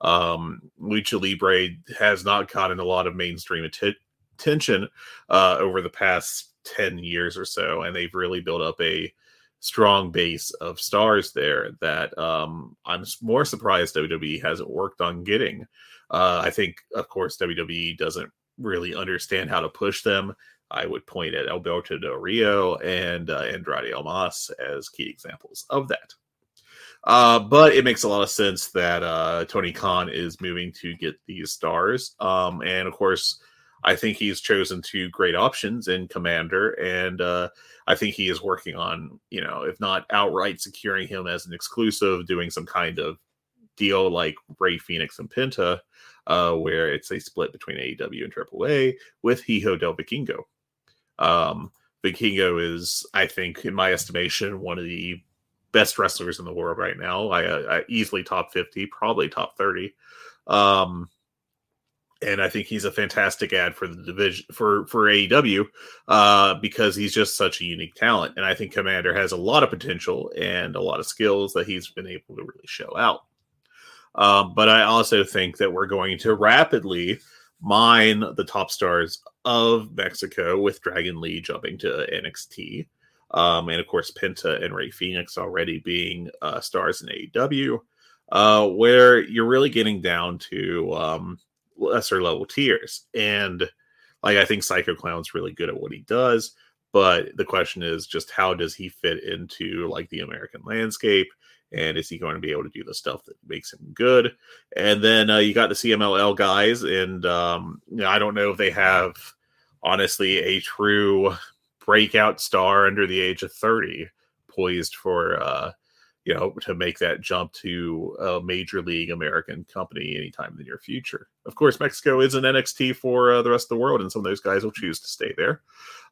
Um, Lucha Libre has not gotten a lot of mainstream att- attention uh, over the past 10 years or so, and they've really built up a strong base of stars there that um, I'm more surprised WWE hasn't worked on getting. Uh, I think, of course, WWE doesn't really understand how to push them. I would point at Alberto Del Rio and uh, Andrade Almas as key examples of that. Uh, but it makes a lot of sense that uh, Tony Khan is moving to get these stars. Um, and of course, I think he's chosen two great options in Komander, And uh, I think he is working on, you know, if not outright securing him as an exclusive, doing some kind of deal like Rey Fénix and Penta, uh, where it's a split between AEW and AAA with Hijo del Vikingo. Um, Vikingo is, I think, in my estimation, one of the best wrestlers in the world right now. I, I easily top fifty, probably top thirty. Um, and I think he's a fantastic ad for the division for for AEW uh, because he's just such a unique talent, and I think Komander has a lot of potential and a lot of skills that he's been able to really show out. Um, but I also think that we're going to rapidly mine the top stars of Mexico with Dragon Lee jumping to NXT, um, and of course Penta and Rey Fénix already being uh, stars in AEW. Uh, where you're really getting down to um, lesser level tiers. And like I think Psycho Clown's really good at what he does, but the question is just how does he fit into like the American landscape? And is he going to be able to do the stuff that makes him good? And then uh, you got the CMLL guys, and um, you know, I don't know if they have honestly a true breakout star under the age of 30 poised for uh, you know, to make that jump to a major league American company anytime in the near future. Of course, Mexico is an NXT for uh, the rest of the world, and some of those guys will choose to stay there.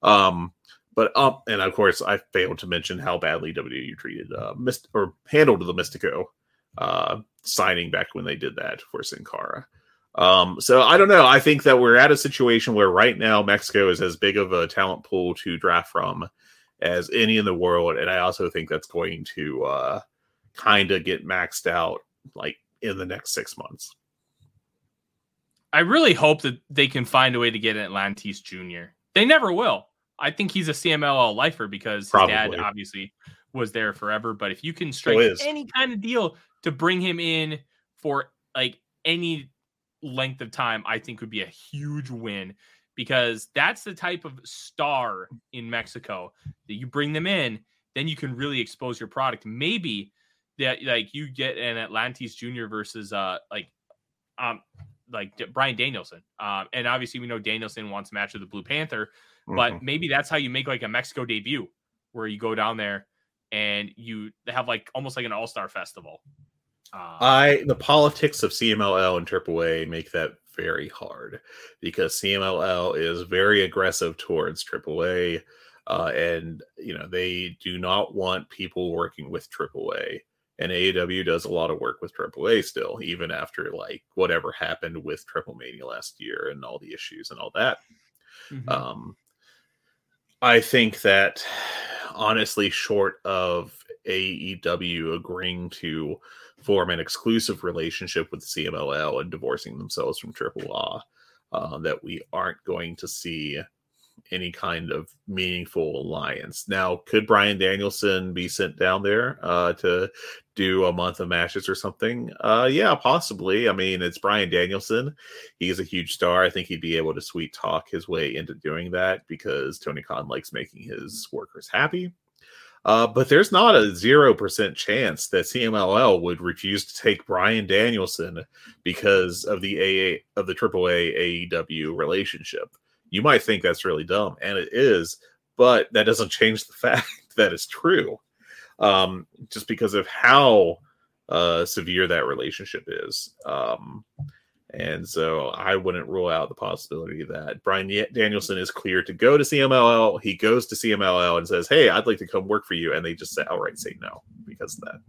Um, but um, and of course, I failed to mention how badly WWE treated uh, Myst- or handled the Místico uh, signing back when they did that for Sin Cara. Um, so I don't know. I think that we're at a situation where right now Mexico is as big of a talent pool to draft from as any in the world, and I also think that's going to uh, kind of get maxed out like in the next six months. I really hope that they can find a way to get Atlantis Jr. They never will. I think he's a CMLL lifer because his Probably. dad obviously was there forever. But if you can strike any kind of deal to bring him in for like any length of time, I think would be a huge win because that's the type of star in Mexico that you bring them in, then you can really expose your product. Maybe that like you get an Atlantis Junior versus uh like um like Bryan Danielson. Um and obviously we know Danielson wants a match with the Blue Panther, mm-hmm. but maybe that's how you make like a Mexico debut where you go down there and you have like almost like an all-star festival. Uh, I the politics of CMLL and AAA make that very hard because CMLL is very aggressive towards AAA, uh, and you know they do not want people working with AAA. And AEW does a lot of work with AAA still, even after like whatever happened with Triple Mania last year and all the issues and all that. Mm-hmm. Um, I think that [SIGHS] honestly, short of AEW agreeing to form an exclusive relationship with CMLL and divorcing themselves from Triple A, uh, that we aren't going to see any kind of meaningful alliance. Now, could Bryan Danielson be sent down there uh, to do a month of matches or something? Uh, yeah, possibly. I mean, it's Bryan Danielson. He's a huge star. I think he'd be able to sweet talk his way into doing that because Tony Khan likes making his workers happy. Uh, but there's not a 0% chance that CMLL would refuse to take Bryan Danielson because of the AA of the AAA AEW relationship. You might think that's really dumb, and it is, but that doesn't change the [LAUGHS] fact that it's true. Um, just because of how uh, severe that relationship is. Um, and so I wouldn't rule out the possibility that Bryan Danielson is clear to go to CMLL. He goes to CMLL and says, Hey, I'd like to come work for you. And they just say outright say no because of that.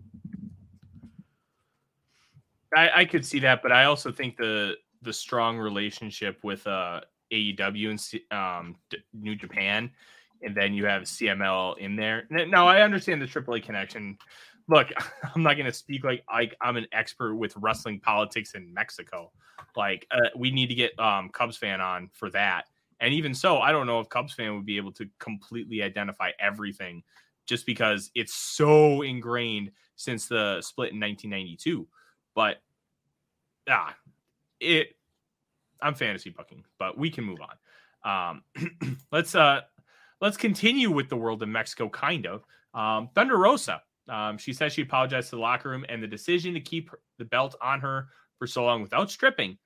I, I could see that, but I also think the the strong relationship with uh, AEW and um, New Japan, and then you have CML in there. Now I understand the AAA connection look, [LAUGHS] I'm not going to speak like, like I'm an expert with wrestling politics in Mexico. Like, uh, we need to get um, Cubs fan on for that. And even so, I don't know if Cubs fan would be able to completely identify everything just because it's so ingrained since the split in 1992. But ah, it I'm fantasy booking, but we can move on. Um, [CLEARS THROAT] let's uh let's continue with the world of Mexico, kind of. Um, Thunder Rosa um, she says she apologized to the locker room, and the decision to keep the belt on her for so long without stripping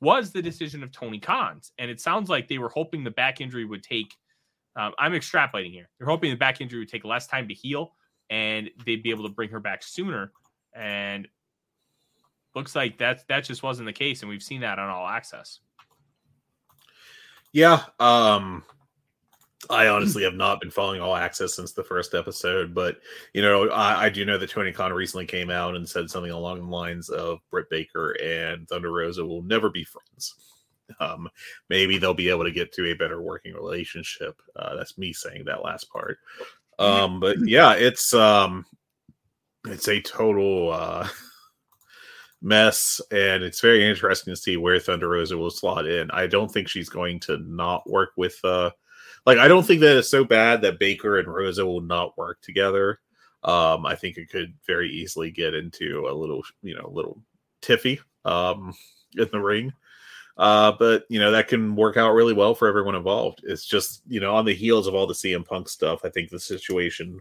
was the decision of Tony Khan's. And it sounds like they were hoping the back injury would take. Um, I'm extrapolating here. They're hoping the back injury would take less time to heal, and they'd be able to bring her back sooner. And looks like that that just wasn't the case, and we've seen that on All Access. Yeah, um, I honestly have not been following All Access since the first episode, but you know, I, I, do know that Tony Khan recently came out and said something along the lines of Britt Baker and Thunder Rosa will never be friends. Um, maybe they'll be able to get to a better working relationship. Uh, that's me saying that last part. Um, but [LAUGHS] yeah, it's um, it's a total uh, mess, and it's very interesting to see where Thunder Rosa will slot in. I don't think she's going to not work with. Uh, like, I don't think that it's so bad that Baker and Rosa will not work together. Um, I think it could very easily get into a little, you know, little tiffy um, in the ring. Uh, but you know that can work out really well for everyone involved. It's just you know on the heels of all the CM Punk stuff, I think the situation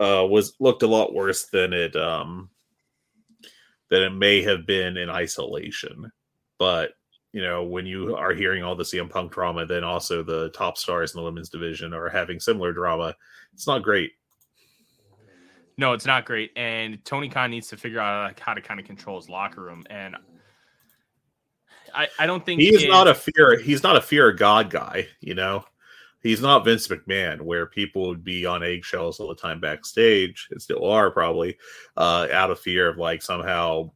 uh, was looked a lot worse than it um, than it may have been in isolation. But you know when you are hearing all the CM Punk drama, then also the top stars in the women's division are having similar drama. It's not great. No, it's not great. And Tony Khan needs to figure out like, how to kind of control his locker room. And I, I don't think he's not a fear. He's not a fear of God guy. You know, he's not Vince McMahon, where people would be on eggshells all the time backstage, and still are probably, uh, out of fear of like somehow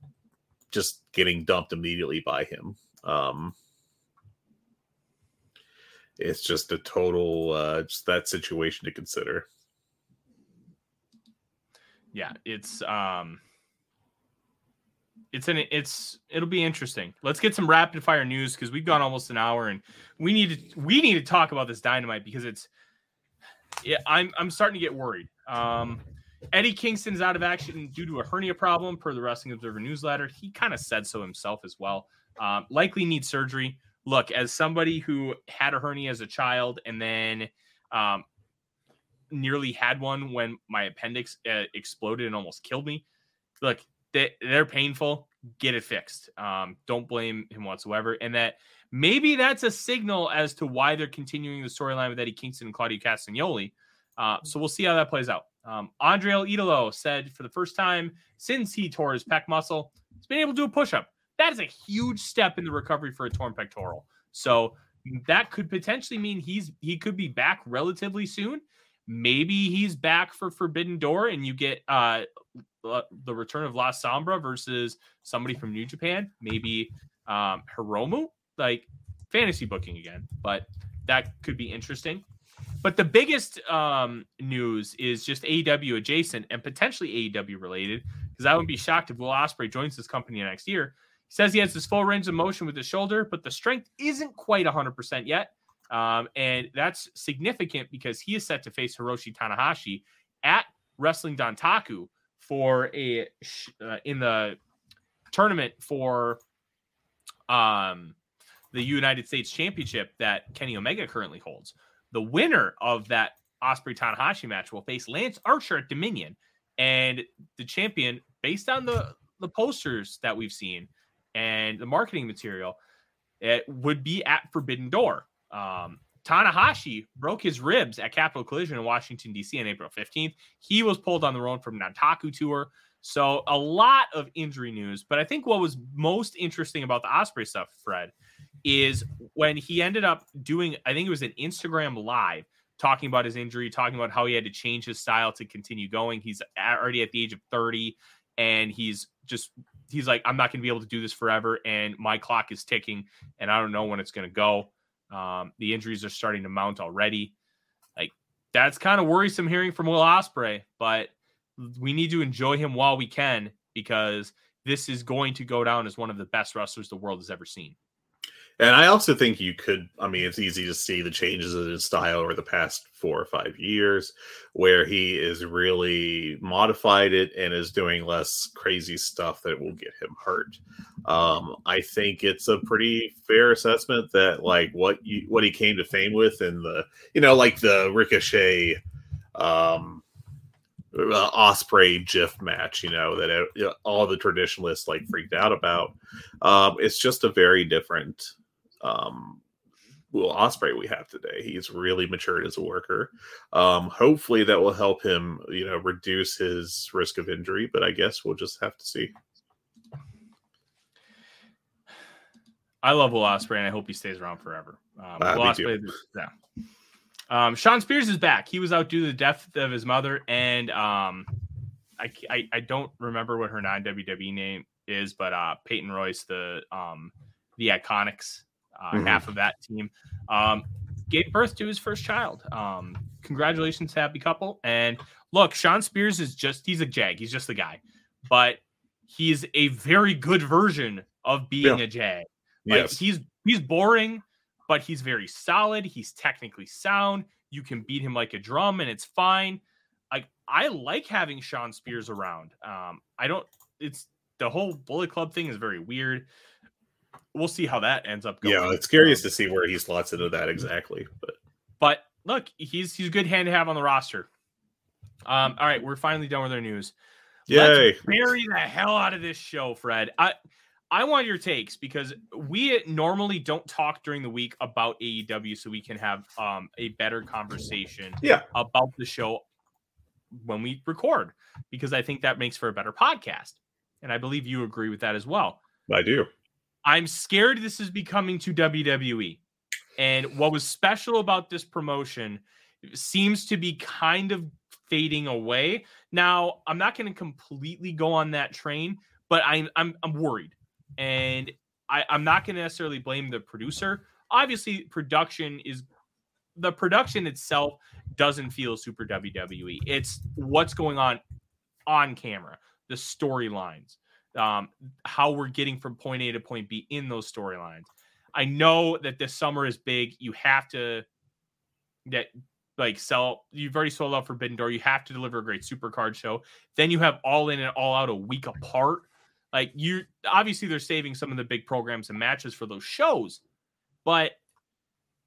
just getting dumped immediately by him. Um, it's just a total uh, just that situation to consider. Yeah, it's um it's an it's it'll be interesting. Let's get some rapid fire news because we've gone almost an hour and we need to we need to talk about this dynamite because it's yeah, I'm I'm starting to get worried. Um Eddie Kingston's out of action due to a hernia problem, per the Wrestling Observer newsletter. He kind of said so himself as well. Um, likely needs surgery. Look, as somebody who had a hernia as a child and then um, nearly had one when my appendix uh, exploded and almost killed me. Look, they, they're painful. Get it fixed. Um, don't blame him whatsoever. And that maybe that's a signal as to why they're continuing the storyline with Eddie Kingston and Claudio Castagnoli. Uh, so we'll see how that plays out. Um, Andrade Idolo said for the first time since he tore his pec muscle, he's been able to do a push up. That is a huge step in the recovery for a torn pectoral. So that could potentially mean he's he could be back relatively soon. Maybe he's back for Forbidden Door, and you get uh, the return of La Sombra versus somebody from New Japan, maybe um, Hiromu, like fantasy booking again, but that could be interesting. But the biggest um, news is just AEW adjacent and potentially AEW related, because I wouldn't be shocked if Will Ospreay joins this company next year. He says he has his full range of motion with his shoulder, but the strength isn't quite 100% yet. Um, and that's significant because he is set to face Hiroshi Tanahashi at Wrestling Dontaku for a uh, in the tournament for um the United States Championship that Kenny Omega currently holds. The winner of that Ospreay Tanahashi match will face Lance Archer at Dominion, and the champion, based on the the posters that we've seen and the marketing material, it would be at Forbidden Door. Um, Tanahashi broke his ribs at Capital Collision in Washington, D.C. on April 15th. He was pulled on the road from Dontaku Tour. So a lot of injury news. But I think what was most interesting about the Ospreay stuff, Fred, is when he ended up doing, I think it was an Instagram live talking about his injury, talking about how he had to change his style to continue going. He's already at the age of 30 and he's just he's like, I'm not going to be able to do this forever. And my clock is ticking and I don't know when it's going to go. Um, the injuries are starting to mount already. Like that's kind of worrisome hearing from Will Ospreay, but we need to enjoy him while we can because this is going to go down as one of the best wrestlers the world has ever seen. And I also think you could, I mean, it's easy to see the changes in his style over the past four or five years, where he is really modified it and is doing less crazy stuff that will get him hurt. Um, I think it's a pretty fair assessment that, like, what you what he came to fame with in the, you know, like the Ricochet, um, uh, Ospreay GIF match, you know, that know, all the traditionalists like freaked out about. Um, it's just a very different um, Will Ospreay we have today. He's really matured as a worker. Um, hopefully that will help him, you know, reduce his risk of injury. But I guess we'll just have to see. I love Will Ospreay, and I hope he stays around forever. Um, uh, Will yeah. Um, Shawn Spears is back. He was out due to the death of his mother, and um, I, I, I don't remember what her non WWE name is, but uh, Peyton Royce, the um, the Iconics, uh, Mhm. half of that team, um, gave birth to his first child. Um, congratulations, happy couple. And look, Shawn Spears is just he's a jag. He's just the guy, but he's a very good version of being Yeah. a jag. Like Yes. he's he's boring, but he's very solid. He's technically sound. You can beat him like a drum, and it's fine. Like I like having Shawn Spears around. Um, I don't. It's the whole Bullet Club thing is very weird. We'll see how that ends up going. yeah, it's curious Um, to see where he slots into that exactly. But but look, he's he's a good hand to have on the roster. Um, all right, we're finally done with our news. yay. Let's bury the hell out of this show, Fred. I I want your takes because we normally don't talk during the week about AEW, so we can have um, a better conversation Yeah. about the show when we record, because I think that makes for a better podcast, and I believe you agree with that as well. I do. I'm scared this is becoming to WWE. And what was special about this promotion seems to be kind of fading away. Now, I'm not going to completely go on that train, but I'm I'm, I'm worried. And I, I'm not going to necessarily blame the producer. Obviously, production is the production itself doesn't feel super WWE. It's what's going on on camera, the storylines, um, how we're getting from point A to point B in those storylines. I know that this summer is big. You have to that like sell. You've already sold out Forbidden Door. You have to deliver a great super card show. Then you have All In and All Out a week apart. Like you, obviously they're saving some of the big programs and matches for those shows, but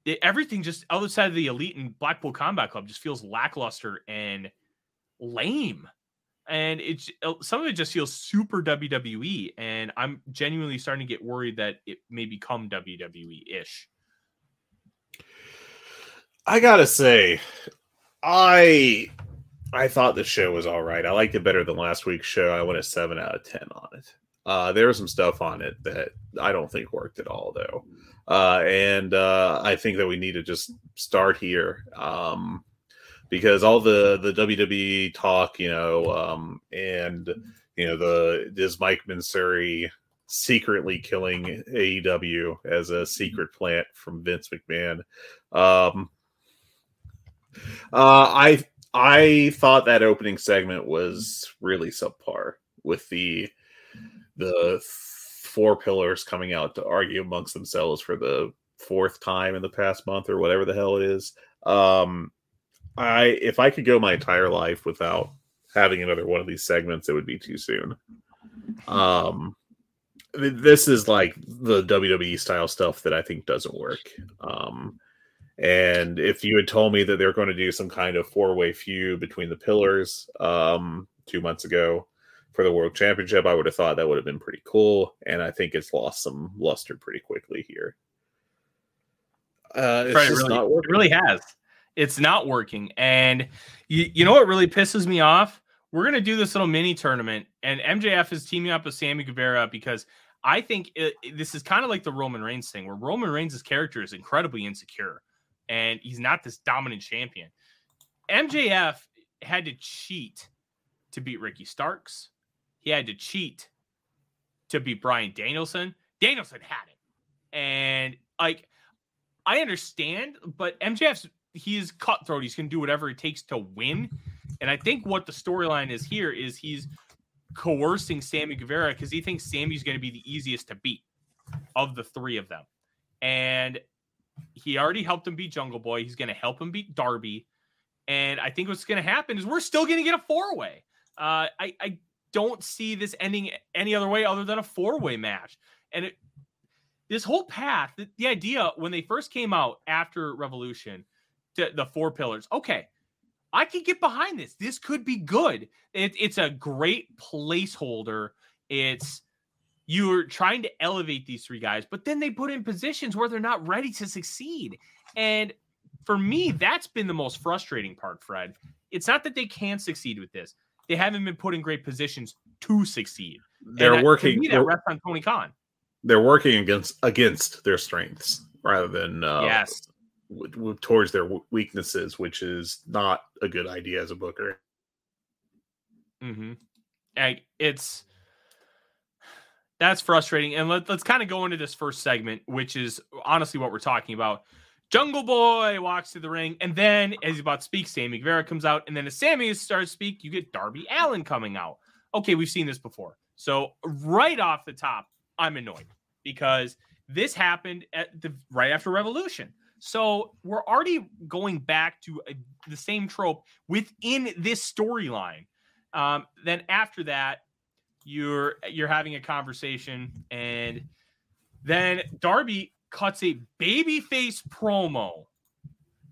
it, everything just outside of the Elite and Blackpool Combat Club just feels lackluster and lame and it's uh, some of it just feels super WWE, and I'm genuinely starting to get worried that it may become WWE ish. I gotta say, I I thought the show was all right. I liked it better than last week's show. I went a seven out of ten on it. Uh, there was some stuff on it that I don't think worked at all, though, uh, and uh, I think that we need to just start here um, because all the the WWE talk, you know, um, and you know the is Mike Mansury secretly killing AEW as a secret plant from Vince McMahon. Um, uh, I I thought that opening segment was really subpar with the the four pillars coming out to argue amongst themselves for the fourth time in the past month or whatever the hell it is. Um, I if I could go my entire life without having another one of these segments, it would be too soon. Um, this is like the WWE style stuff that I think doesn't work. Um, and if you had told me that they're going to do some kind of four way feud between the pillars um, two months ago for the world championship, I would have thought that would have been pretty cool. And I think it's lost some luster pretty quickly here. Uh, it's Right, just really, not it really has. It's not working, and you, you know what really pisses me off? We're gonna do this little mini tournament, and MJF is teaming up with Sammy Guevara because I think it- this is kind of like the Roman Reigns thing, where Roman Reigns' character is incredibly insecure, and he's not this dominant champion. MJF had to cheat to beat Ricky Starks. He had to cheat to beat Bryan Danielson. Danielson had it, and like I understand, but MJF's he's cutthroat. He's gonna do whatever it takes to win. And I think what the storyline is here is he's coercing Sammy Guevara because he thinks Sammy's gonna be the easiest to beat of the three of them. And he already helped him beat Jungle Boy. He's gonna help him beat Darby. And I think what's gonna happen is we're still gonna get a four-way. Uh, I, I don't see this ending any other way other than a four-way match. And it, this whole path, the, the idea when they first came out after Revolution, to the four pillars. Okay, I can get behind this. This could be good. It, it's a great placeholder. It's you're trying to elevate these three guys, but then they put in positions where they're not ready to succeed. And for me, that's been the most frustrating part, Fred. It's not that they can't succeed with this; they haven't been put in great positions to succeed. They're And that- to working. me, that rests on Tony Khan. they're working against against their strengths rather than uh, yes, w- towards their w- weaknesses, which is not a good idea as a booker. Mm-hmm. And it's that's frustrating. And let, let's kind of go into this first segment, which is honestly what we're talking about. Jungle Boy walks to the ring, and then as he's about to speak, Sammy Guevara comes out, and then as Sammy starts to speak, you get Darby Allin coming out. Okay, we've seen this before. So right off the top, I'm annoyed because this happened at the right after Revolution. So we're already going back to a, the same trope within this storyline. Um, then after that, you're you're having a conversation, and then Darby cuts a babyface promo,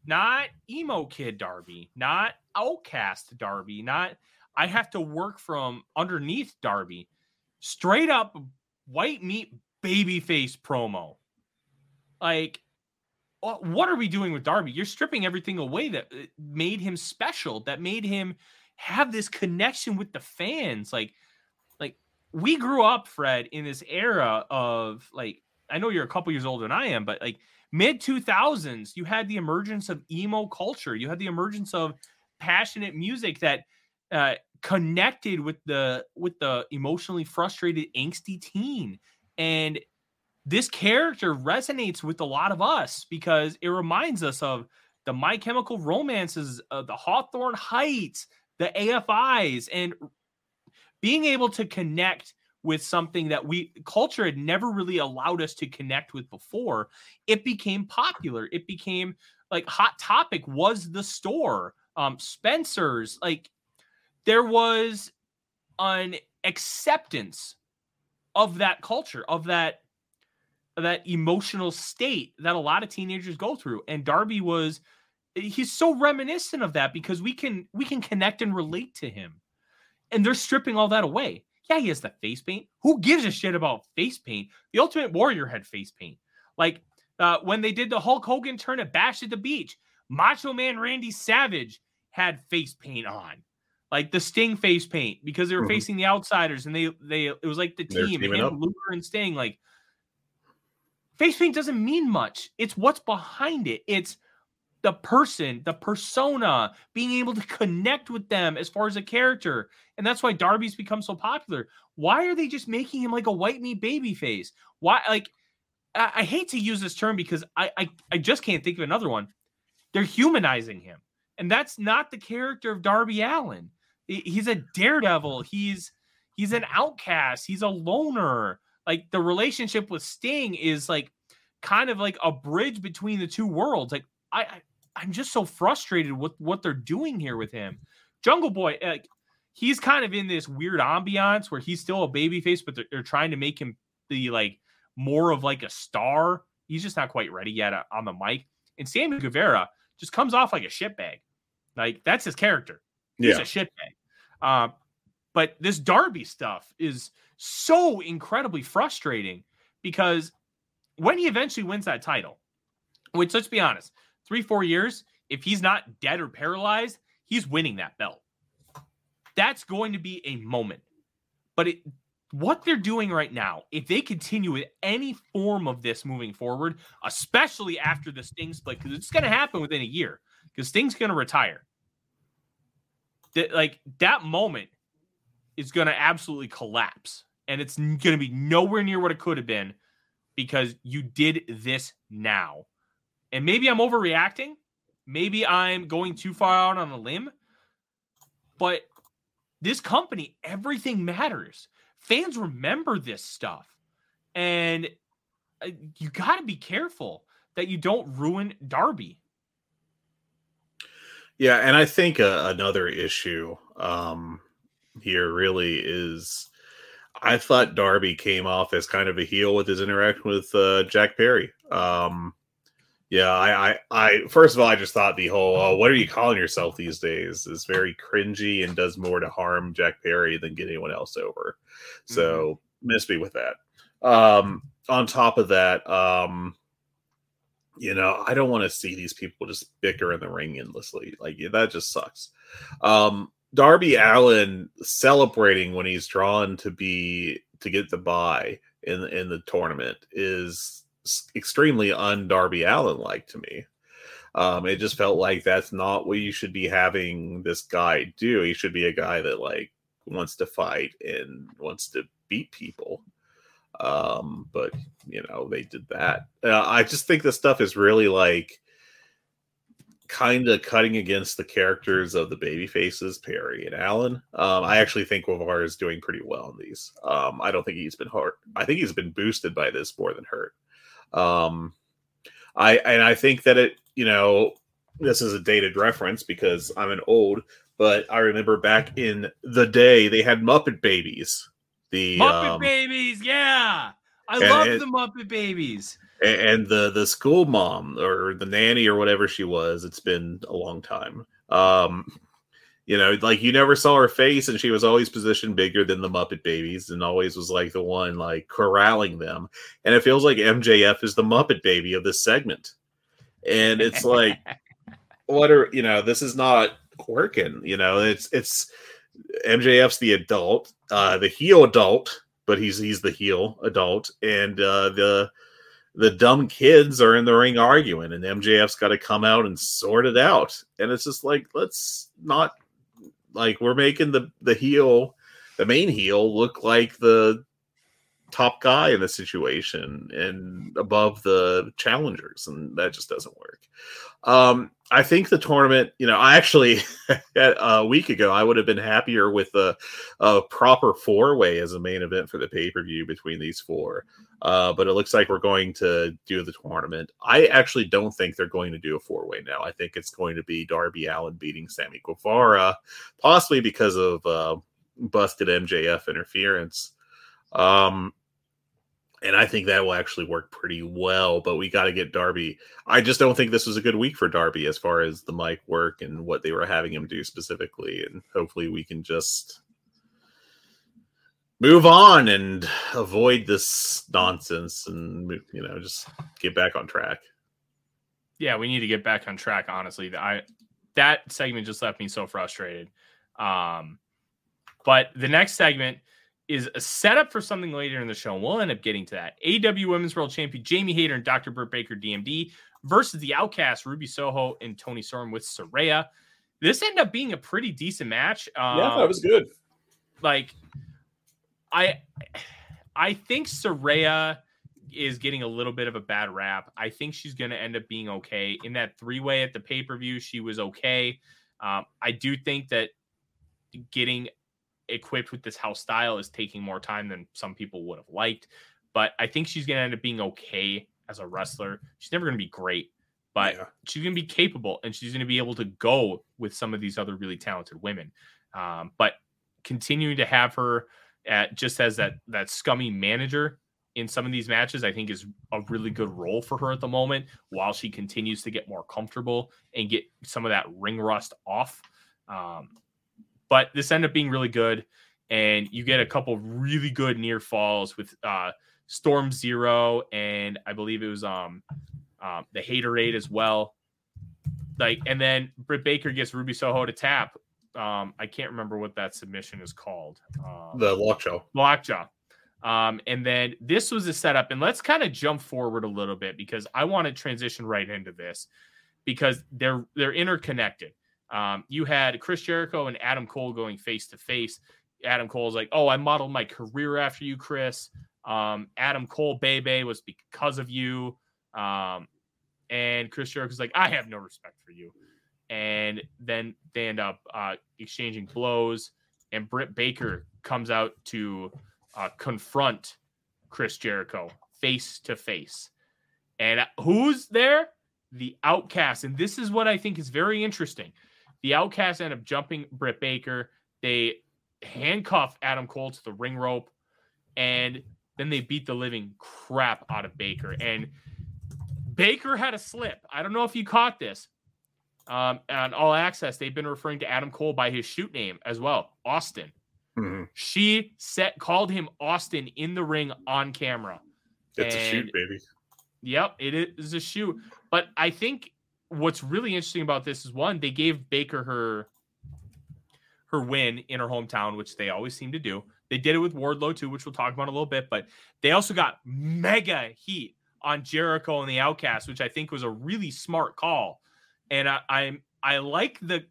not emo kid Darby, not outcast Darby, not I have to work from underneath Darby, straight up white meat babyface promo. Like, what are we doing with Darby? You're stripping everything away that uh, made him special, that made him have this connection with the fans. Like, like we grew up, Fred, in this era of like, I know you're a couple years older than I am, but like mid 2000s, you had the emergence of emo culture. You had the emergence of passionate music that uh, connected with the with the emotionally frustrated, angsty teen. And this character resonates with a lot of us because it reminds us of the My Chemical Romances, uh, the Hawthorne Heights, the AFIs, and being able to connect with something that we culture had never really allowed us to connect with before. It became popular. It became like hot topic was the store, um, Spencer's. Like there was an acceptance of that culture, of that that emotional state that a lot of teenagers go through. And darby was he's so reminiscent of that because we can we can connect and relate to him. And they're stripping all that away. Yeah he has the face paint. Who gives a shit about face paint? The ultimate warrior had face paint. Like uh, when they did the hulk hogan turn at bash at the beach macho man randy savage had face paint on. Like the sting face paint because they were mm-hmm. facing the outsiders and they they it was like the team and Luger and sting like face paint doesn't mean much. It's what's behind it. It's the person, the persona, being able to connect with them as far as a character. And that's why Darby's become so popular. Why are they just making him like a white meat baby face? Why like I, I hate to use this term because I, I I just can't think of another one. They're humanizing him. And that's not the character of Darby Allin. He's a daredevil. He's he's an outcast. He's a loner like the relationship with Sting is like kind of like a bridge between the two worlds. Like I, I I'm just so frustrated with what they're doing here with him. Jungle Boy, like he's kind of in this weird ambiance where he's still a baby face, but they're, they're trying to make him the like more of like a star. He's just not quite ready yet uh, on the mic. And Sammy Guevara just comes off like a shitbag. Like that's his character. He's yeah. a shitbag. Uh, but this Darby stuff is so incredibly frustrating because when he eventually wins that title, which let's be honest, three, four years, if he's not dead or paralyzed, he's winning that belt. That's going to be a moment. But it, what they're doing right now, if they continue with any form of this moving forward, especially after the Sting split, because it's going to happen within a year, because Sting's going to retire. That like that moment is going to absolutely collapse. And it's going to be nowhere near what it could have been because you did this now. And maybe I'm overreacting. Maybe I'm going too far out on a limb. But this company, everything matters. Fans remember this stuff. And uh, you got to be careful that you don't ruin Darby. Yeah, and I think uh, another issue um, here really is I thought Darby came off as kind of a heel with his interaction with uh, Jack Perry. Um, yeah, I, I, I, first of all, I just thought the whole uh, "what are you calling yourself these days" is very cringy and does more to harm Jack Perry than get anyone else over. So mm-hmm. miss me with that. Um, on top of that, um, you know, I don't want to see these people just bicker in the ring endlessly. Like that just sucks. Um, Darby Allin celebrating when he's drawn to be to get the buy in in the tournament is extremely un Darby Allin like to me. Um, it just felt like that's not what you should be having this guy do. He should be a guy that like wants to fight and wants to beat people. Um, but you know they did that. Uh, I just think this stuff is really like kind of cutting against the characters of the baby faces, Perry and Allin. Um, I actually think Guevara is doing pretty well in these. Um, I don't think he's been hurt. I think he's been boosted by this more than hurt. Um, I and I think that it, you know, this is a dated reference because I'm an old, but I remember back in the day they had Muppet Babies. The Muppet um, Babies, yeah. I love it- the Muppet Babies. And the the school mom or the nanny or whatever she was it's been a long time. Um you know like you never saw her face and she was always positioned bigger than the muppet babies and always was like the one like corralling them. And it feels like mjf is the muppet baby of this segment. And it's like [LAUGHS] what are you know this is not working you know it's it's mjf's the adult uh the heel adult but he's he's the heel adult. And uh the the dumb kids are in the ring arguing and MJF's got to come out and sort it out. And it's just like let's not like we're making the the heel the main heel look like the top guy in the situation and above the challengers and that just doesn't work. Um I think the tournament, you know, I actually [LAUGHS] a week ago I would have been happier with a, a proper four way as a main event for the pay per view between these four. Uh, but it looks like we're going to do the tournament. I actually don't think they're going to do a four way now. I think it's going to be Darby Allin beating Sammy Guevara, possibly because of uh, busted MJF interference. Um, and I think that will actually work pretty well. But we got to get Darby. I just don't think this was a good week for Darby as far as the mic work and what they were having him do specifically. And hopefully we can just move on and avoid this nonsense and you know just get back on track. Yeah, we need to get back on track. Honestly, I that segment just left me so frustrated. Um, but the next segment is a setup for something later in the show. And We'll end up getting to that. AEW Women's World Champion Jamie Hayter and Dr. Britt Baker, DMD, versus the Outcast Ruby Soho and Toni Storm with Saraya. This ended up being a pretty decent match. Um, was good. like I I think Saraya is getting a little bit of a bad rap. I think she's going to end up being okay in that three way at the pay per view. She was okay. Um, I do think that getting equipped with this house style is taking more time than some people would have liked, but I think she's going to end up being okay as a wrestler. She's never going to be great, but Yeah. she's going to be capable and she's going to be able to go with some of these other really talented women. Um, but continuing to have her at just as that that scummy manager in some of these matches, I think is a really good role for her at the moment while she continues to get more comfortable and get some of that ring rust off. Um, but this ended up being really good, and you get a couple really good near falls with uh, Storm Zero, and I believe it was um, um the Hayterade as well. Like, and then Britt Baker gets Ruby Soho to tap. Um, I can't remember what that submission is called. Um, The lockjaw. Lockjaw. Um, and then this was a setup, and let's kind of jump forward a little bit because I want to transition right into this because they're they're interconnected. Um, you had Chris Jericho and Adam Cole going face to face. Adam Cole's like, "Oh, I modeled my career after you, Chris." Um, Adam Cole, Bebe was because of you. Um, and Chris Jericho's like, "I have no respect for you." And then they end up uh, exchanging blows, and Britt Baker comes out to uh, confront Chris Jericho face to face. And who's there? The Outcast. And this is what I think is very interesting. The Outcasts end up jumping Britt Baker. They handcuff Adam Cole to the ring rope, and then they beat the living crap out of Baker. And Baker had a slip. I don't know if you caught this. Um, on All Access, they've been referring to Adam Cole by his shoot name as well, Austin. Mhm. She set called him Austin in the ring on camera. It's a shoot, baby. Yep, it is a shoot. But I think what's really interesting about this is one, they gave Baker her her win in her hometown, which they always seem to do. They did it with Wardlow too, which we'll talk about a little bit. But they also got mega heat on Jericho and the Outcast, which I think was a really smart call. and I, I'm I like the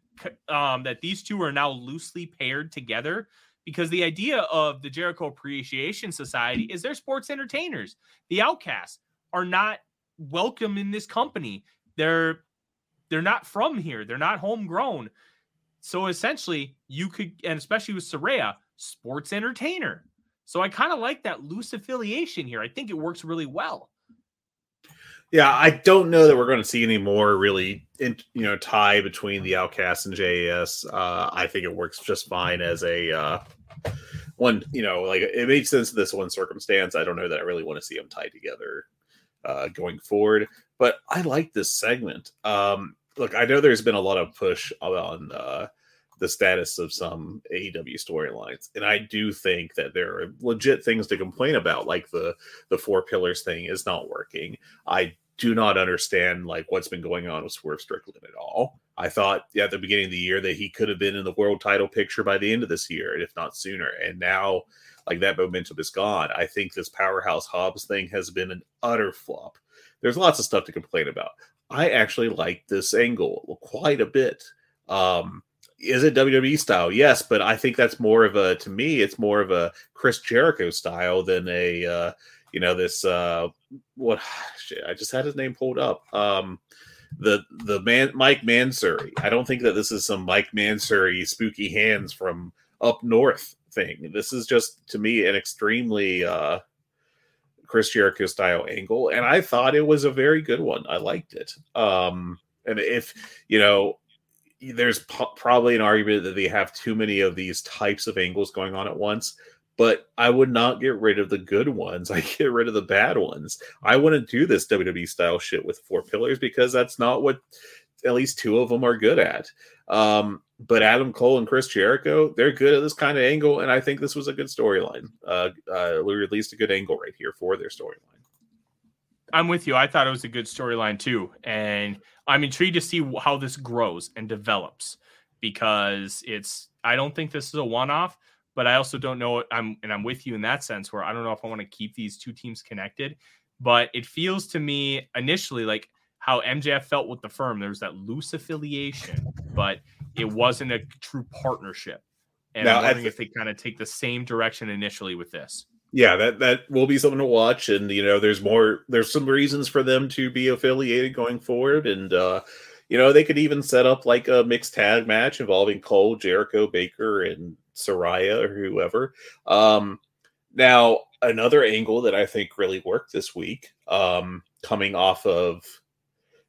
um, that these two are now loosely paired together because the idea of the Jericho Appreciation Society is they're sports entertainers. The Outcasts are not welcome in this company. They're they're not from here. They're not homegrown. So essentially, you could, and especially with Saraya, sports entertainer. So I kind of like that loose affiliation here. I think it works really well. Yeah, I don't know that we're going to see any more really, in, you know, tie between the Outcasts and JAS. Uh, I think it works just fine as a uh, one. You know, like it made sense in this one circumstance. I don't know that I really want to see them tied together uh, going forward, but I like this segment. Um, look, I know there's been a lot of push on uh, the status of some AEW storylines, and I do think that there are legit things to complain about, like the the four pillars thing is not working. I do not understand like what's been going on with Swerve Strickland at all. I thought at the beginning of the year that he could have been in the world title picture by the end of this year, if not sooner. And now, like that momentum is gone. I think this powerhouse Hobbs thing has been an utter flop. There's lots of stuff to complain about. I actually like this angle quite a bit. Um, is it WWE style? Yes, but I think that's more of a to me, it's more of a Chris Jericho style than a uh, you know this uh what [SIGHS] shit, I just had his name pulled up. Um the the man Mike Mansury. I don't think that this is some Mike Mansury spooky hands from up north thing. This is just to me an extremely uh Chris Jericho style angle, and I thought it was a very good one. I liked it. Um, and if you know, there's probably an argument that they have too many of these types of angles going on at once. But I would not get rid of the good ones. [LAUGHS] I get rid of the bad ones. I wouldn't do this WWE style shit with four pillars because that's not what at least two of them are good at. Um, but Adam Cole and Chris Jericho, they're good at this kind of angle, and I think this was a good storyline. Uh, uh, at least a good angle right here for their storyline. I'm with you. I thought it was a good storyline too, and I'm intrigued to see how this grows and develops because it's. I don't think this is a one-off, but I also don't know. I'm and I'm with you in that sense where I don't know if I want to keep these two teams connected, but it feels to me initially like how MJF felt with the firm. There was that loose affiliation, but it wasn't a true partnership. And now, I'm wondering th- if they kind of take the same direction initially with this. Yeah, that that will be something to watch, and you know, there's more. There's some reasons for them to be affiliated going forward, and uh, you know, they could even set up like a mixed tag match involving Cole, Jericho, Baker, and Saraya or whoever. Um, now, another angle that I think really worked this week, um, coming off of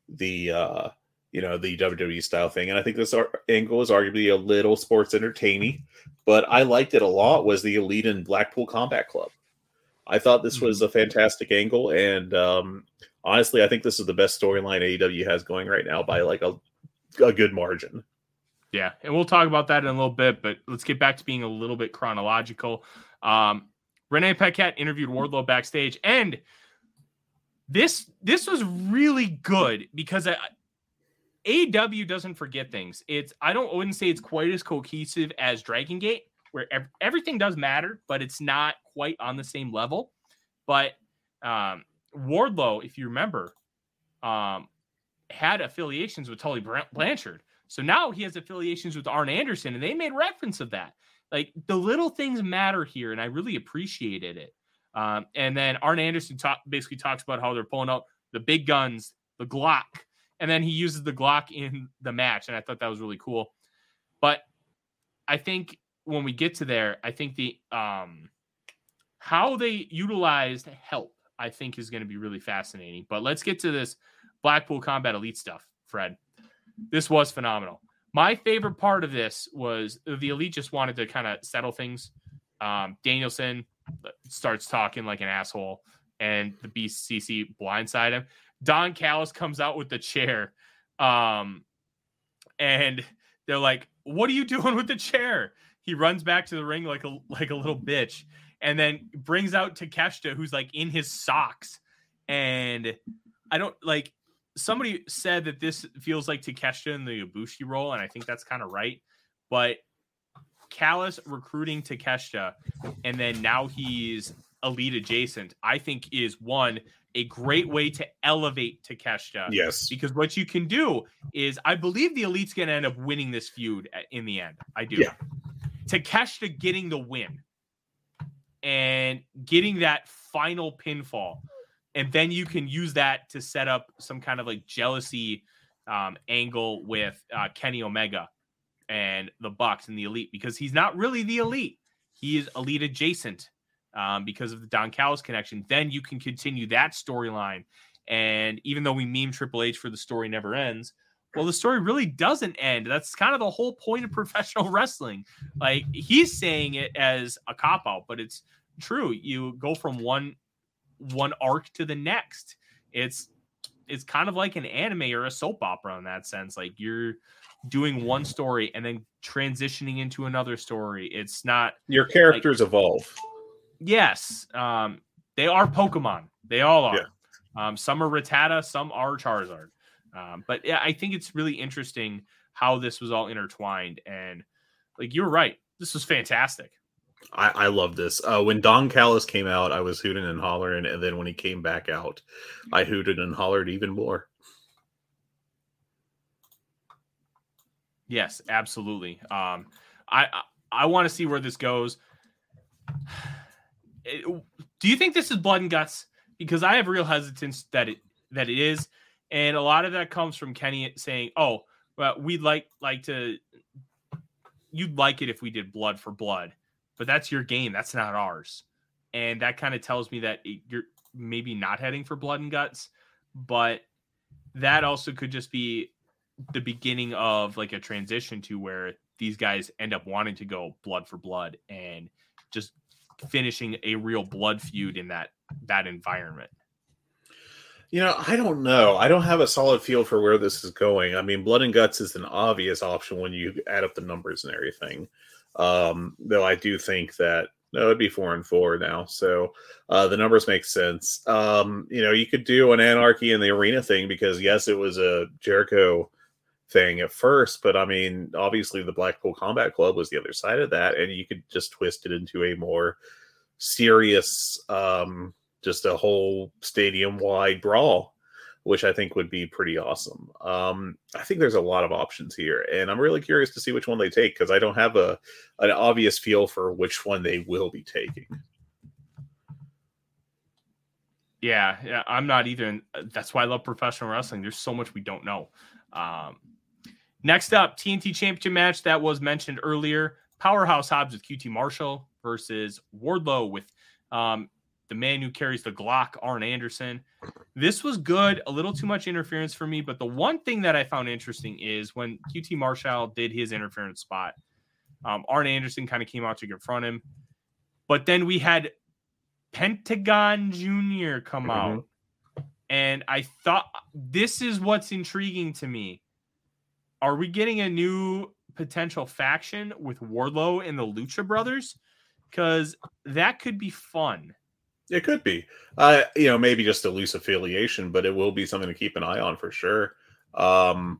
the uh, you know the WWE style thing, and I think this angle is arguably a little sports entertaining, but I liked it a lot. Was the Elite and Blackpool Combat Club? I thought this was mm-hmm. a fantastic angle, and um, honestly, I think this is the best storyline AEW has going right now by like a a good margin. Yeah, and we'll talk about that in a little bit, but let's get back to being a little bit chronological. Um, Renee Paquette interviewed Wardlow backstage, and this this was really good because I, AW doesn't forget things. It's I don't I wouldn't say it's quite as cohesive as Dragon Gate, where ev- everything does matter, but it's not quite on the same level. But um, Wardlow, if you remember, um, had affiliations with Tully Blanchard. So now he has affiliations with Arn Anderson, and they made reference of that. Like the little things matter here, and I really appreciated it. Um, and then Arn Anderson talk, basically talks about how they're pulling out the big guns, the Glock, and then he uses the Glock in the match, and I thought that was really cool. But I think when we get to there, I think the um how they utilized help, I think is going to be really fascinating. But let's get to this Blackpool Combat Elite stuff, Fred. This was phenomenal. My favorite part of this was the Elite just wanted to kind of settle things. Um, Danielson starts talking like an asshole, and the BCC blindside him. Don Callis comes out with the chair. Um, and they're like, What are you doing with the chair? He runs back to the ring like a like a little bitch, and then brings out Takeshita, who's like in his socks. And I don't like somebody said that this feels like Takeshita in the Ibushi role, and I think that's kind of right. But Callis recruiting Takeshita, and then now he's elite adjacent, I think is one a great way to elevate Takeshita. Yes. Because what you can do is, I believe the Elite's going to end up winning this feud in the end. I do. Yeah. Takeshita getting the win and getting that final pinfall. And then you can use that to set up some kind of like jealousy um, angle with uh, Kenny Omega and the Bucks and the Elite because he's not really the Elite. He is Elite adjacent um, because of the Don Callis connection. Then you can continue that storyline. And even though we meme Triple H for the story never ends, well, the story really doesn't end. That's kind of the whole point of [LAUGHS] professional wrestling. Like he's saying it as a cop out, but it's true. You go from one one arc to the next. It's it's kind of like an anime or a soap opera in that sense. Like you're doing one story and then transitioning into another story. It's not your characters like, evolve. Yes, um, they are Pokemon. They all are. Yeah. Um, some are Rattata, some are Charizard. Um, but yeah, I think it's really interesting how this was all intertwined. And like you're right, this was fantastic. I, I love this. Uh, when Don Callis came out, I was hooting and hollering, and then when he came back out, I hooted and hollered even more. Yes, absolutely. Um, I I, I want to see where this goes. It, do you think this is blood and guts? Because I have real hesitance that it that it is, and a lot of that comes from Kenny saying, "Oh, well, we'd like like to, you'd like it if we did blood for blood." but that's your game. That's not ours. And that kind of tells me that you're maybe not heading for blood and guts, but that also could just be the beginning of like a transition to where these guys end up wanting to go blood for blood and just finishing a real blood feud in that that environment. You know, I don't know. I don't have a solid feel for where this is going. I mean, blood and guts is an obvious option when you add up the numbers and everything. Um, though I do think that no, it'd be four and four now. So uh, the numbers make sense. Um, you know, you could do an anarchy in the arena thing because yes, it was a Jericho thing at first, but I mean, obviously the Blackpool Combat Club was the other side of that, and you could just twist it into a more serious, um, just a whole stadium wide brawl which I think would be pretty awesome. Um, I think there's a lot of options here, and I'm really curious to see which one they take because I don't have a an obvious feel for which one they will be taking. Yeah, yeah, I'm not either. That's why I love professional wrestling. There's so much we don't know. Um, next up, TNT Championship match that was mentioned earlier: Powerhouse Hobbs with QT Marshall versus Wardlow with um, the man who carries the Glock, Arn Anderson. This was good, a little too much interference for me. But the one thing that I found interesting is when QT Marshall did his interference spot, um, Arn Anderson kind of came out to confront him. But then we had Pentagon Jr. come mm-hmm. out. And I thought this is what's intriguing to me. Are we getting a new potential faction with Wardlow and the Lucha Brothers? Because that could be fun. It could be, uh, you know, maybe just a loose affiliation, but it will be something to keep an eye on for sure. Um,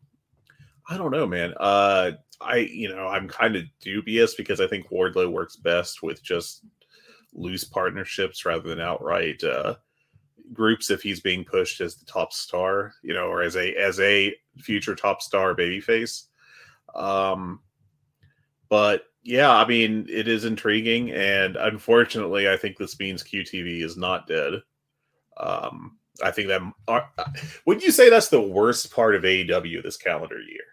I don't know, man. Uh, I, you know, I'm kind of dubious because I think Wardlow works best with just loose partnerships rather than outright uh, groups. If he's being pushed as the top star, you know, or as a as a future top star babyface. Um, but yeah, I mean, it is intriguing, and unfortunately, I think this means QTV is not dead. Um, I think that are, uh, would you say that's the worst part of AEW this calendar year?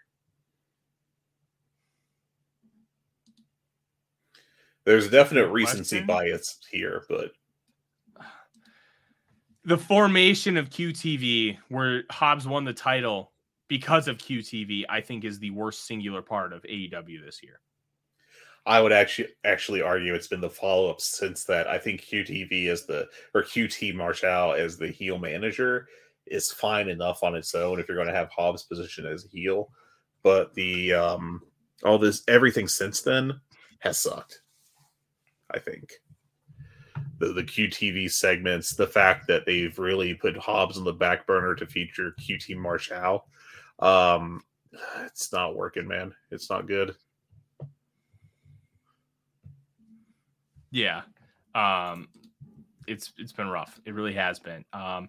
There's definite recency bias here, but the formation of QTV, where Hobbs won the title because of QTV, I think is the worst singular part of AEW this year. I would actually actually argue it's been the follow up since that. I think QTV is the or QT Marshall as the heel manager is fine enough on its own if you're going to have Hobbs position as heel, but the um all this everything since then has sucked. I think the the QTV segments, the fact that they've really put Hobbs on the back burner to feature QT Marshall, um, it's not working, man. It's not good. Yeah. Um, it's it's been rough. It really has been. Um,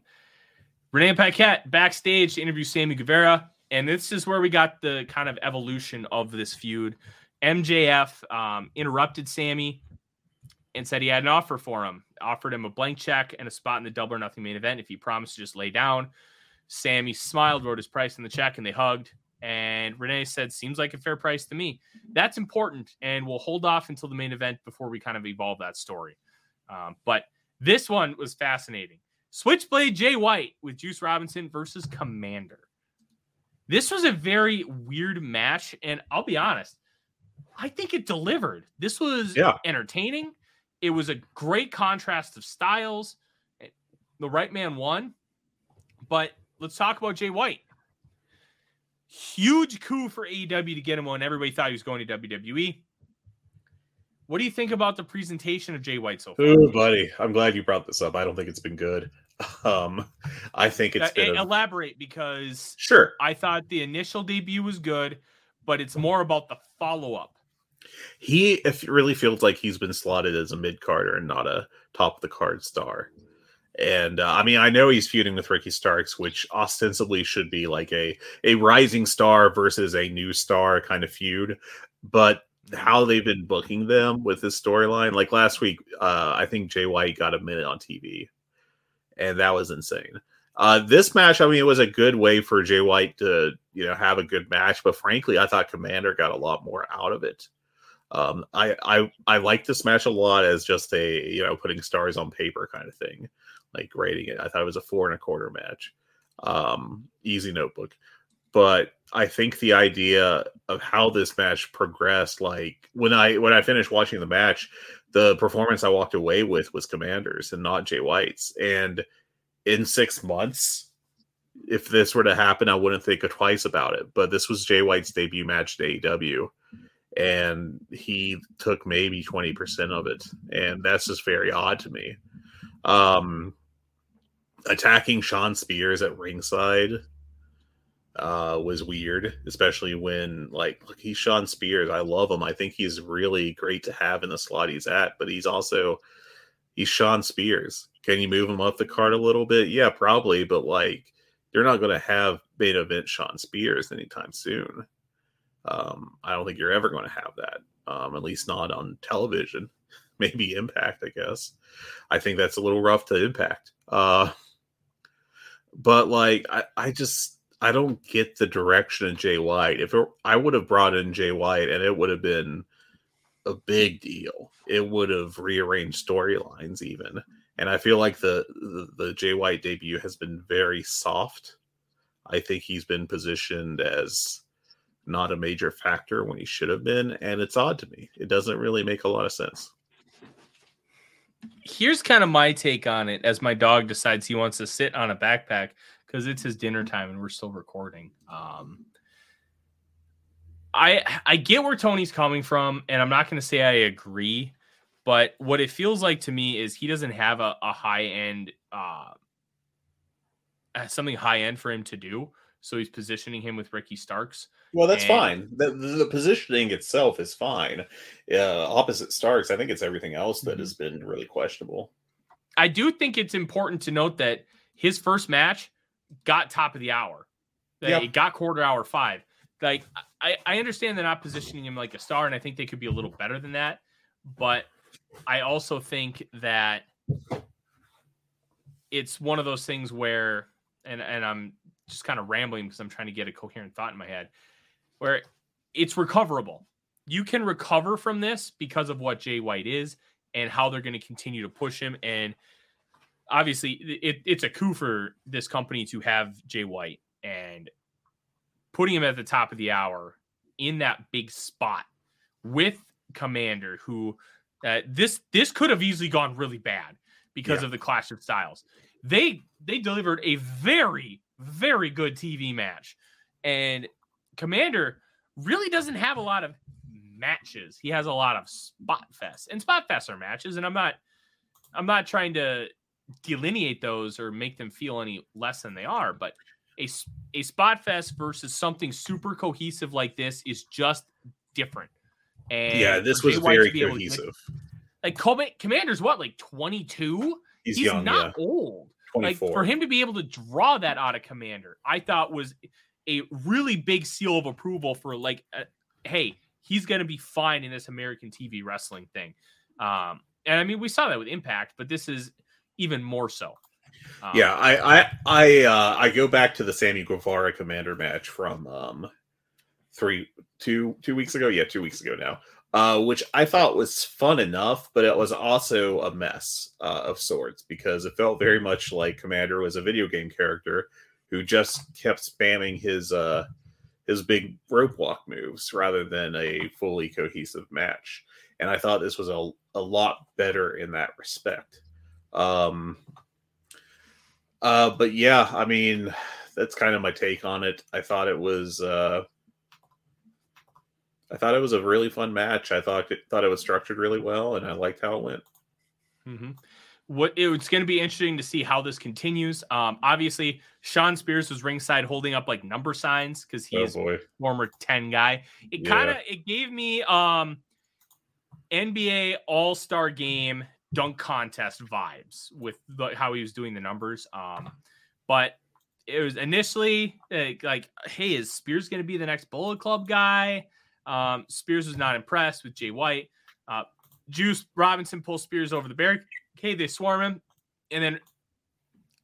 Renee Paquette backstage to interview Sammy Guevara, and this is where we got the kind of evolution of this feud. MJF um, interrupted Sammy and said he had an offer for him. Offered him a blank check and a spot in the double or nothing main event if he promised to just lay down. Sammy smiled, wrote his price in the check, and they hugged. And Renee said, "Seems like a fair price to me." That's important, and we'll hold off until the main event before we kind of evolve that story. Um, but this one was fascinating. Switchblade Jay White with Juice Robinson versus Komander. This was a very weird match, and I'll be honest, I think it delivered. This was Yeah. entertaining. It was a great contrast of styles. The right man won. But let's talk about Jay White. Huge coup for AEW to get him when everybody thought he was going to WWE. What do you think about the presentation of Jay White so far? Ooh, buddy, I'm glad you brought this up. I don't think it's been good. [LAUGHS] Um, I think it's Uh, been a, elaborate because sure. I thought the initial debut was good, but it's more about the follow up. He if really feels like he's been slotted as a mid carder and not a top of the card star. And uh, I mean, I know he's feuding with Ricky Starks, which ostensibly should be like a a rising star versus a new star kind of feud. But how they've been booking them with this storyline, like last week, uh, I think Jay White got a minute on TV, and that was insane. Uh, this match, I mean, it was a good way for Jay White to, you know, have a good match. But frankly, I thought Komander got a lot more out of it. Um, I I I like this match a lot as just a you know putting stars on paper kind of thing, like rating it. I thought it was a four and a quarter match, um, easy notebook. But I think the idea of how this match progressed, like when I when I finished watching the match, the performance I walked away with was Komander's and not Jay White's. And in six months, if this were to happen, I wouldn't think twice about it. But this was Jay White's debut match at AEW and he took maybe 20% of it and that's just very odd to me. Um attacking Shawn Spears at ringside uh was weird especially when like look he's Shawn Spears. I love him. I think he's really great to have in the slot he's at but he's also he's Shawn Spears. Can you move him up the card a little bit? Yeah probably but like you're not going to have main event Shawn Spears anytime soon um, I don't think you're ever going to have that, um, at least not on television. [LAUGHS] Maybe Impact, I guess. I think that's a little rough to Impact. Uh, but like, I, I just I don't get the direction of Jay White. If it, I would have brought in Jay White, and it would have been a big deal. It would have rearranged storylines even. And I feel like the, the the Jay White debut has been very soft. I think he's been positioned as not a major factor when he should have been, and it's odd to me. It doesn't really make a lot of sense. Here's kind of my take on it as my dog decides he wants to sit on a backpack because it's his dinner time and we're still recording. Um, I I get where Tony's coming from, and I'm not going to say I agree, but what it feels like to me is he doesn't have a, a high end, uh, something high end for him to do. So he's positioning him with Ricky Starks. Well, that's And- fine. The, the, positioning itself is fine. Uh, opposite Starks, I think it's everything else that Mhm. has been really questionable. I do think it's important to note that his first match got top of the hour. That Yeah. It got quarter hour five. Like I, I understand they're not positioning him like a star, and I think they could be a little better than that. But I also think that it's one of those things where, and and I'm just kind of rambling because I'm trying to get a coherent thought in my head, where it's recoverable. You can recover from this because of what Jay White is and how they're going to continue to push him. And obviously, it, it's a coup for this company to have Jay White and putting him at the top of the hour in that big spot with Komander, who uh, this this could have easily gone really bad because Yeah. of the clash of styles. They they delivered a very very good TV match, and Komander really doesn't have a lot of matches. He has a lot of spot fests, and spot fests are matches. And I'm not I'm not trying to delineate those or make them feel any less than they are, but a spot fest versus something super cohesive like this is just different. And yeah, this was very be able to get- cohesive. like Com- Komander's what, like 22? He's, he's young, not yeah. old. Like for him to be able to draw that out of Komander, I thought was a really big seal of approval for like, uh, hey, he's going to be fine in this American TV wrestling thing. Um, and I mean, we saw that with Impact, but this is even more so. Um, yeah, I I I uh, I go back to the Sammy Guevara Komander match from um three two two weeks ago. Yeah, two weeks ago now. Uh, which I thought was fun enough, but it was also a mess uh, of sorts because it felt very much like Komander was a video game character who just kept spamming his uh his big rope walk moves rather than a fully cohesive match. And I thought this was a, a lot better in that respect. Um, uh, but yeah, I mean, that's kind of my take on it. I thought it was, uh, I thought it was a really fun match. I thought it, thought it was structured really well, and I liked how it went. hmm What it's going to be interesting to see how this continues. Um, obviously, Shawn Spears was ringside holding up like number signs because he's oh boy, former 10 guy. It Yeah. kind of it gave me um NBA All-Star game dunk contest vibes with the, how he was doing the numbers. Um but it was initially like, like hey, is Spears going to be the next Bullet Club guy? Um Spears was not impressed with Jay White. Uh Juice Robinson pulls Spears over the barricade, they swarm him, and then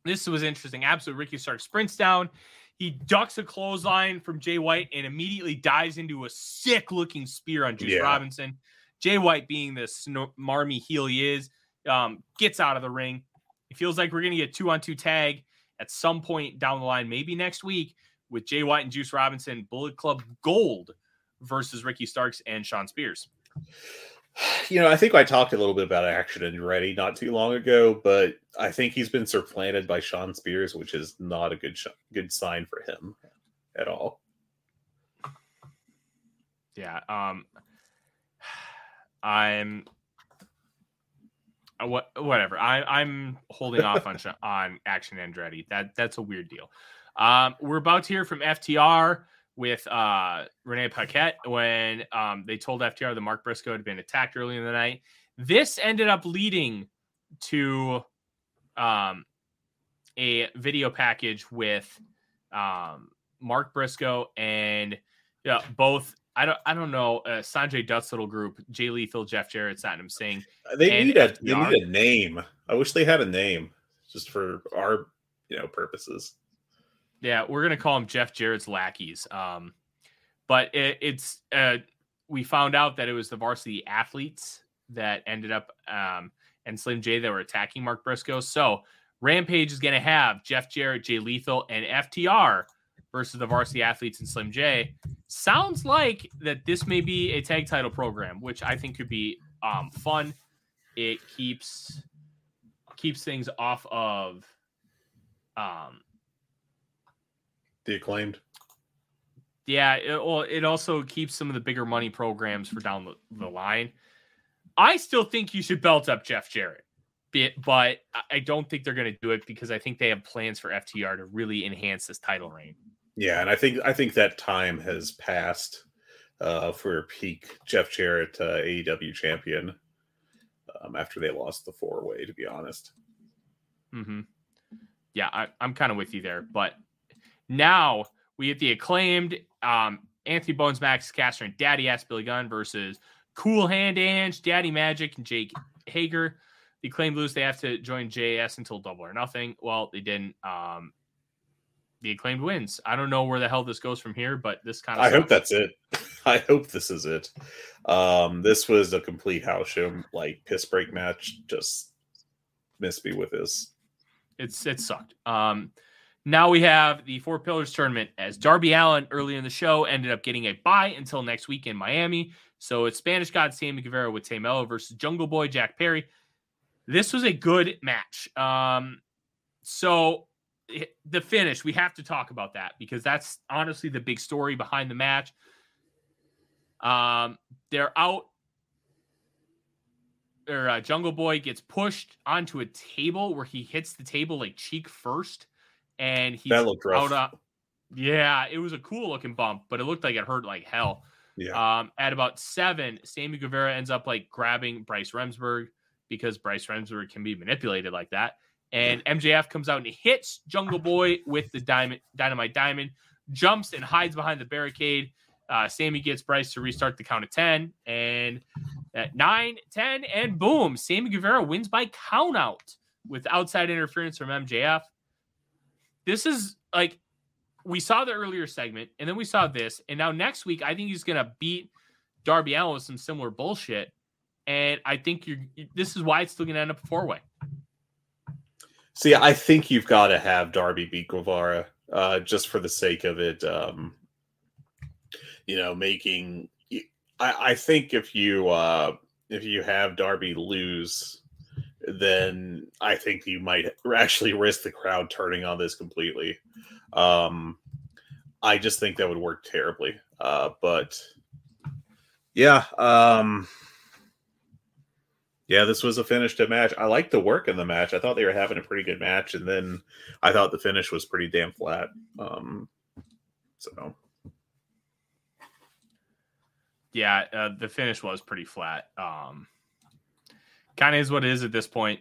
this was interesting. Absolute Ricky Stark sprints down. He ducks a clothesline from Jay White and immediately dives into a sick looking spear on Juice Yeah. Robinson. Jay White, being the marmy heel he is, um, gets out of the ring. It feels like we're going to get two on two tag at some point down the line, maybe next week, with Jay White and Juice Robinson, Bullet Club Gold versus Ricky Starks and Shawn Spears. you know, I think I talked a little bit about Action Andretti not too long ago, but I think he's been supplanted by Shawn Spears, which is not a good sh- good sign for him at all. Yeah. Um I'm uh, what whatever. I I'm holding off on [LAUGHS] on Action Andretti. That that's a weird deal. Um we're about to hear from FTR with uh Renee Paquette when um they told FTR that Mark Briscoe had been attacked early in the night. This ended up leading to um a video package with um Mark Briscoe and yeah, both I don't I don't know uh, Sanjay Dutt's little group, Jay Lethal, Jeff Jarrett, Satnam Singh. They need a they need a name. I wish they had a name just for our you know purposes. Yeah, we're gonna call them Jeff Jarrett's lackeys. Um, but it, it's uh, we found out that it was the varsity athletes that ended up um, and Slim J that were attacking Mark Briscoe. So Rampage is gonna have Jeff Jarrett, Jay Lethal, and FTR versus the varsity athletes and Slim J. Sounds like that this may be a tag title program, which I think could be um, fun. It keeps keeps things off of um, The acclaimed. Yeah, it, well, it also keeps some of the bigger money programs for down the, the line. I still think you should belt up Jeff Jarrett, but I- don't think they're going to do it because I think they have plans for FTR to really enhance this title reign. Yeah, and I think I think that time has passed uh, for peak Jeff Jarrett uh, AEW champion um, after they lost the four way. To be honest, hmm Yeah, I, I'm kind of with you there. But now we get the acclaimed um, Anthony Bowens, Max Caster, and Daddy Ass Billy Gunn versus Cool Hand Ange, Daddy Magic, and Jake Hager. The acclaimed lose. They have to join JS until double or nothing. Well, they didn't. Um, the acclaimed wins. I don't know where the hell this goes from here, but this kind of I hope that's it. [LAUGHS] I hope this is it. Um, this was a complete house show, like piss break match. Just missed me with this. it's it sucked. Um, now we have the Four Pillars tournament as Darby Allin early in the show ended up getting a bye until next week in Miami. So it's Spanish God Sammy Guevara with Tay Melo versus Jungle Boy Jack Perry. This was a good match. Um, so the finish, we have to talk about that because that's honestly the big story behind the match. Um, they're out or uh, Jungle Boy gets pushed onto a table where he hits the table like cheek first, and he's That looked rough. out. Yeah, it was a cool looking bump, but it looked like it hurt like hell. Yeah, Um, at about seven, Sammy Guevara ends up like grabbing Bryce Remsburg because Bryce Remsburg can be manipulated like that. And MJF comes out and hits Jungle Boy with the diamond, dynamite diamond, jumps and hides behind the barricade. Uh, Sammy gets Bryce to restart the count of 10. And at 9, 10, and boom, Sammy Guevara wins by count out with outside interference from MJF. This is like we saw the earlier segment, and then we saw this, and now next week I think he's gonna beat Darby Allin with some similar bullshit, and I think you're. This is why it's still gonna end up a four way. See, I think you've got to have Darby beat Guevara uh, just for the sake of it. Um, you know, making. I, I think if you uh, if you have Darby lose, then I think you might actually risk the crowd turning on this completely. Um, I just think that would work terribly. Uh, but yeah, um, yeah, this was a finished match. I liked the work in the match. I thought they were having a pretty good match, and then I thought the finish was pretty damn flat. Um, so yeah, uh, the finish was pretty flat. Um, kind of is what it is at this point.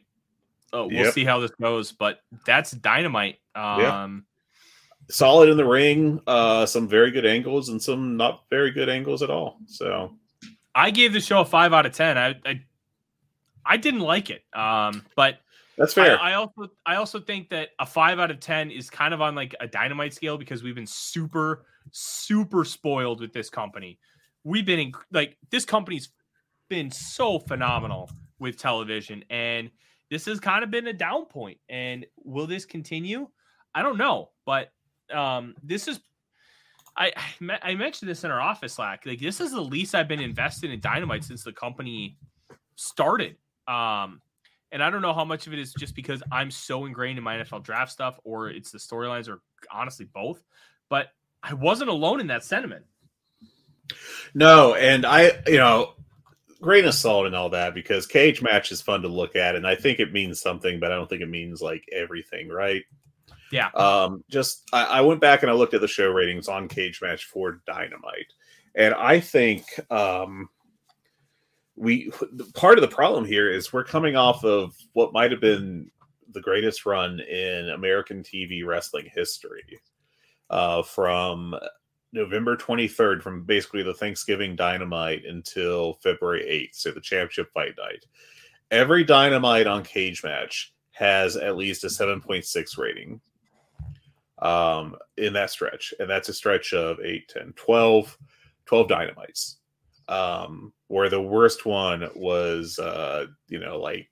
Oh, we'll yep. see how this goes, but that's dynamite. Um, yeah. Solid in the ring, uh, some very good angles and some not very good angles at all. So I gave the show a five out of ten. I I, I didn't like it, um, but that's fair. I, I, also I also think that a five out of ten is kind of on like a dynamite scale because we've been super super spoiled with this company. We've been in, like this company's been so phenomenal with television. And this has kind of been a down point. And will this continue? I don't know. But um, this is I I mentioned this in our office Slack. Like this is the least I've been invested in Dynamite since the company started. Um, and I don't know how much of it is just because I'm so ingrained in my NFL draft stuff, or it's the storylines, or honestly both. But I wasn't alone in that sentiment. No, and I, you know, grain of salt and all that because cage match is fun to look at and I think it means something, but I don't think it means like everything, right? Yeah. Um, just I, I went back and I looked at the show ratings on cage match for Dynamite, and I think um, we part of the problem here is we're coming off of what might have been the greatest run in American TV wrestling history. Uh, from November 23rd from basically the Thanksgiving Dynamite until February 8th, so the championship fight night. Every Dynamite on Cage Match has at least a 7.6 rating um, in that stretch. And that's a stretch of 8, 10, 12, 12 Dynamites. Um, where the worst one was, uh, you know, like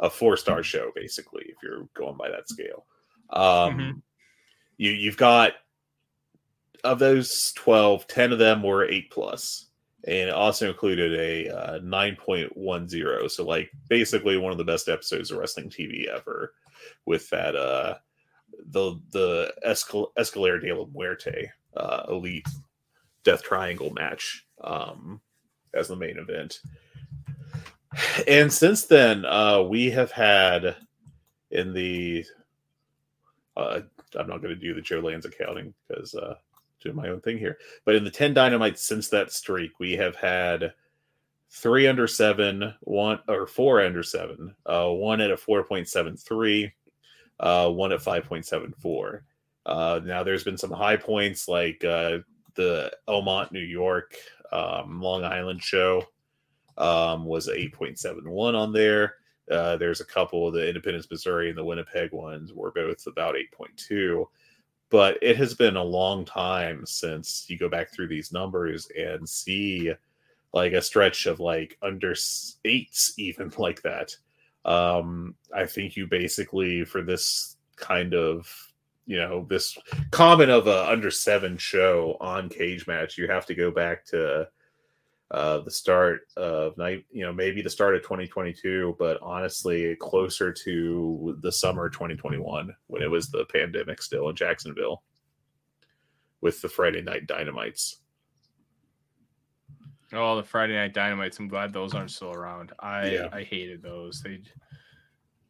a four star show, basically, if you're going by that scale. Um, mm-hmm. you, you've got of those 12, 10 of them were 8 plus, and it also included a uh, 9.10. So, like, basically one of the best episodes of wrestling TV ever with that, uh, the the Escal- Escalera de la Muerte uh, Elite Death Triangle match um, as the main event. And since then, uh, we have had in the uh, I'm not going to do the Joe Lanza accounting because uh, doing my own thing here. But in the 10 dynamites since that streak, we have had three under seven, one or four under seven, uh, one at a 4.73, uh, one at 5.74. Uh, now there's been some high points like uh, the Elmont, New York, um, Long Island show um, was 8.71 on there. Uh, there's a couple of the Independence, Missouri, and the Winnipeg ones were both about 8.2 but it has been a long time since you go back through these numbers and see like a stretch of like under eights even [LAUGHS] like that. Um i think you basically for this kind of you know this comment of a under seven show on cage match you have to go back to uh, the start of night, you know, maybe the start of 2022, but honestly, closer to the summer 2021 when it was the pandemic still in Jacksonville with the Friday night dynamites. Oh, the Friday night dynamites! I'm glad those aren't still around. I yeah. I hated those. They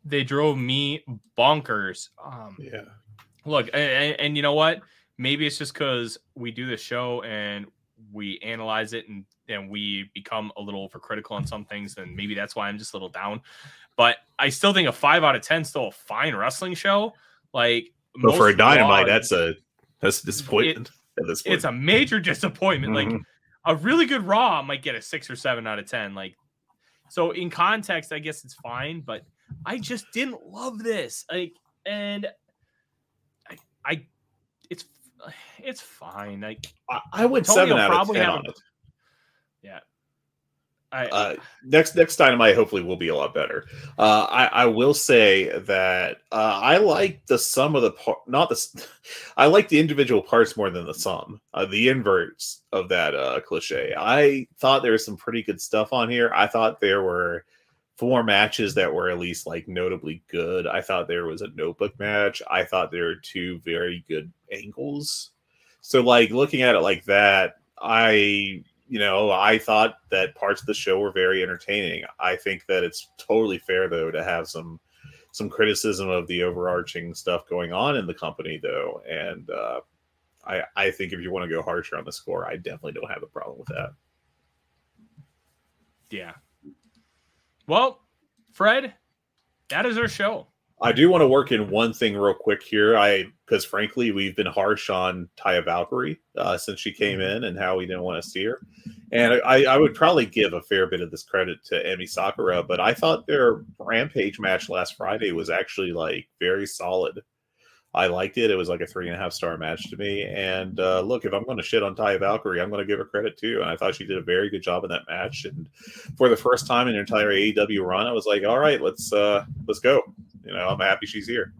they drove me bonkers. Um, yeah. Look, and, and you know what? Maybe it's just because we do the show and we analyze it and and we become a little overcritical on some things, then maybe that's why I'm just a little down. But I still think a five out of ten still a fine wrestling show. Like, but for a dynamite, that's a that's a disappointment at this point. it's a major disappointment. Like Mhm. a really good Raw might get a six or seven out of ten. Like, so in context, I guess it's fine, but I just didn't love this. Like, and I, I it's [SIGHS] it's fine. Like, I, I went Tony seven out of ten on it. yeah, I uh, next next dynamite hopefully will be a lot better. Uh, I, I will say that uh, I like the sum of the part, not the. [LAUGHS] I like the individual parts more than the sum. Uh, the inverts of that uh, cliche. I thought there was some pretty good stuff on here. I thought there were four matches that were at least like notably good. I thought there was a notebook match. I thought there were two very good angles. So like looking at it like that, I you know, I thought that parts of the show were very entertaining. I think that it's totally fair though to have some some criticism of the overarching stuff going on in the company though. And uh I I think if you want to go harsher on the score, I definitely don't have a problem with that. yeah. Well, Fred, that is our show. I do want to work in one thing real quick here. I because frankly we've been harsh on Taya Valkyrie uh, since she came in and how we didn't want to see her, and I, I would probably give a fair bit of this credit to Emi Sakura, but I thought their Rampage match last Friday was actually like very solid. I liked it. It was like a three and a half star match to me. And uh, look, if I'm going to shit on Ty Valkyrie, I'm going to give her credit too. And I thought she did a very good job in that match. And for the first time in her entire AEW run, I was like, all right, let's uh, let's go. You know, I'm happy she's here.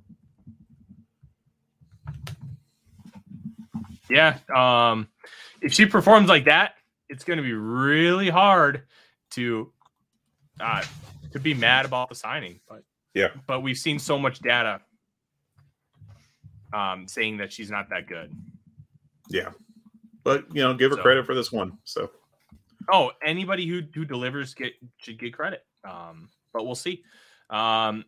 Yeah. Um, if she performs like that, it's going to be really hard to uh, to be mad about the signing. But Yeah. but we've seen so much data um, saying that she's not that good. Yeah. But you know, give her So- credit for this one. So Oh, anybody who who delivers get should get credit. Um, but we'll see. Um,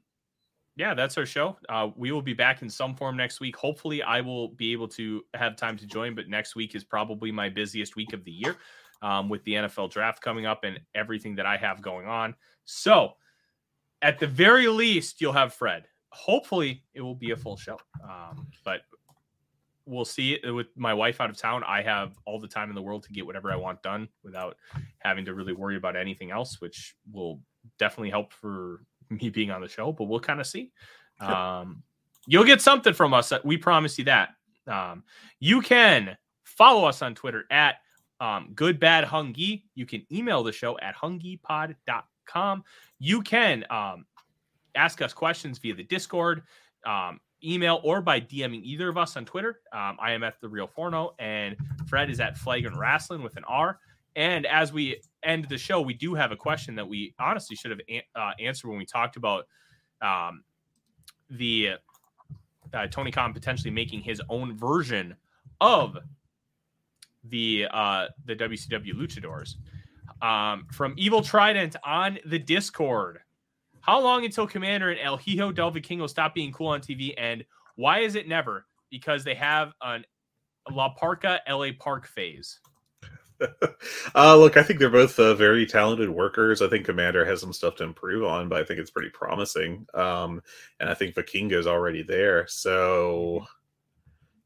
yeah, that's our show. Uh, we will be back in some form next week. Hopefully, I will be able to have time to join. But next week is probably my busiest week of the year, um, with the NFL draft coming up and everything that I have going on. So, at the very least, you'll have Fred. Hopefully, it will be a full show. Um, but we'll see. With my wife out of town, I have all the time in the world to get whatever I want done without having to really worry about anything else, which will definitely help for [LAUGHS] me being on the show. But we'll kind of see. Um, you'll get something from us. We promise you that. Um, you can follow us on Twitter at um, good bad Hungee. You can email the show at hungeepod.com. You can um, ask us questions via the Discord, um, email, or by DMing either of us on Twitter. Um, I am at the real Forno, and Fred is at Flagrant Wrestling with an R. And as we end the show, we do have a question that we honestly should have an- uh, answered when we talked about um, the uh, Tony Khan potentially making his own version of the uh, the WCW Luchadors. Um, from Evil Trident on the Discord. How long until Komander and El Hijo del Vikingo stop being cool on TV? And why is it never? Because they have an La Parca LA Park phase. [LAUGHS] uh, look, I think they're both uh, very talented workers. I think Komander has some stuff to improve on, but I think it's pretty promising. Um, and I think Vikingo's already there. So,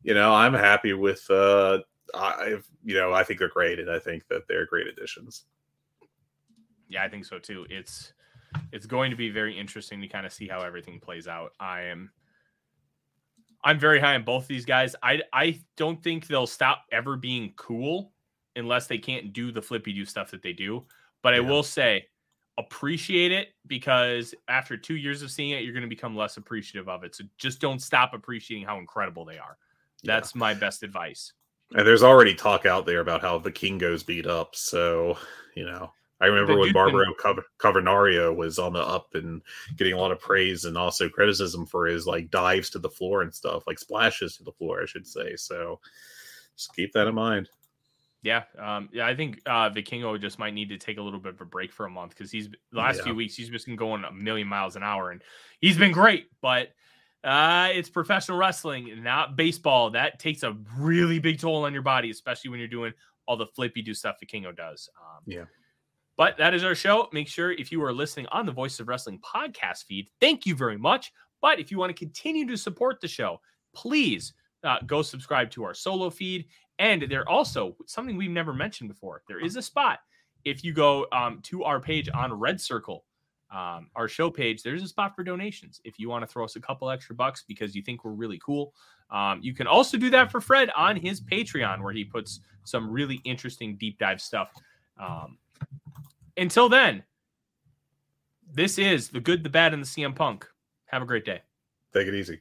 you know, I'm happy with. Uh, I, you know, I think they're great, and I think that they're great additions. Yeah, I think so too. It's it's going to be very interesting to kind of see how everything plays out. I am I'm very high on both these guys. I I don't think they'll stop ever being cool unless they can't do the flippy do stuff that they do. But I will say appreciate it because after 2 years of seeing it you're going to become less appreciative of it. So just don't stop appreciating how incredible they are. Yeah. That's my best advice. And there's already talk out there about how the Vikingo's beat up. So, you know, I remember when Barbaro Cav- Cavernario was on the up and getting a lot of praise and also criticism for his like dives to the floor and stuff, like splashes to the floor, I should say. So just keep that in mind. Yeah, um, yeah, I think uh, Vikingo just might need to take a little bit of a break for a month because he's the last Yeah. few weeks he's just been going a million miles an hour and he's been great, but uh, it's professional wrestling, not baseball. That takes a really big toll on your body, especially when you're doing all the flippy do stuff Vikingo does. Um, Yeah. But that is our show. Make sure if you are listening on the Voice of Wrestling podcast feed, thank you very much. But if you want to continue to support the show, please uh, go subscribe to our solo feed. And there also something we've never mentioned before. There is a spot if you go um, to our page on Red Circle, um, our show page. There's a spot for donations. If you want to throw us a couple extra bucks because you think we're really cool, um, you can also do that for Fred on his Patreon, where he puts some really interesting deep dive stuff. Um, until then, this is the good, the bad, and the CM Punk. Have a great day. Take it easy.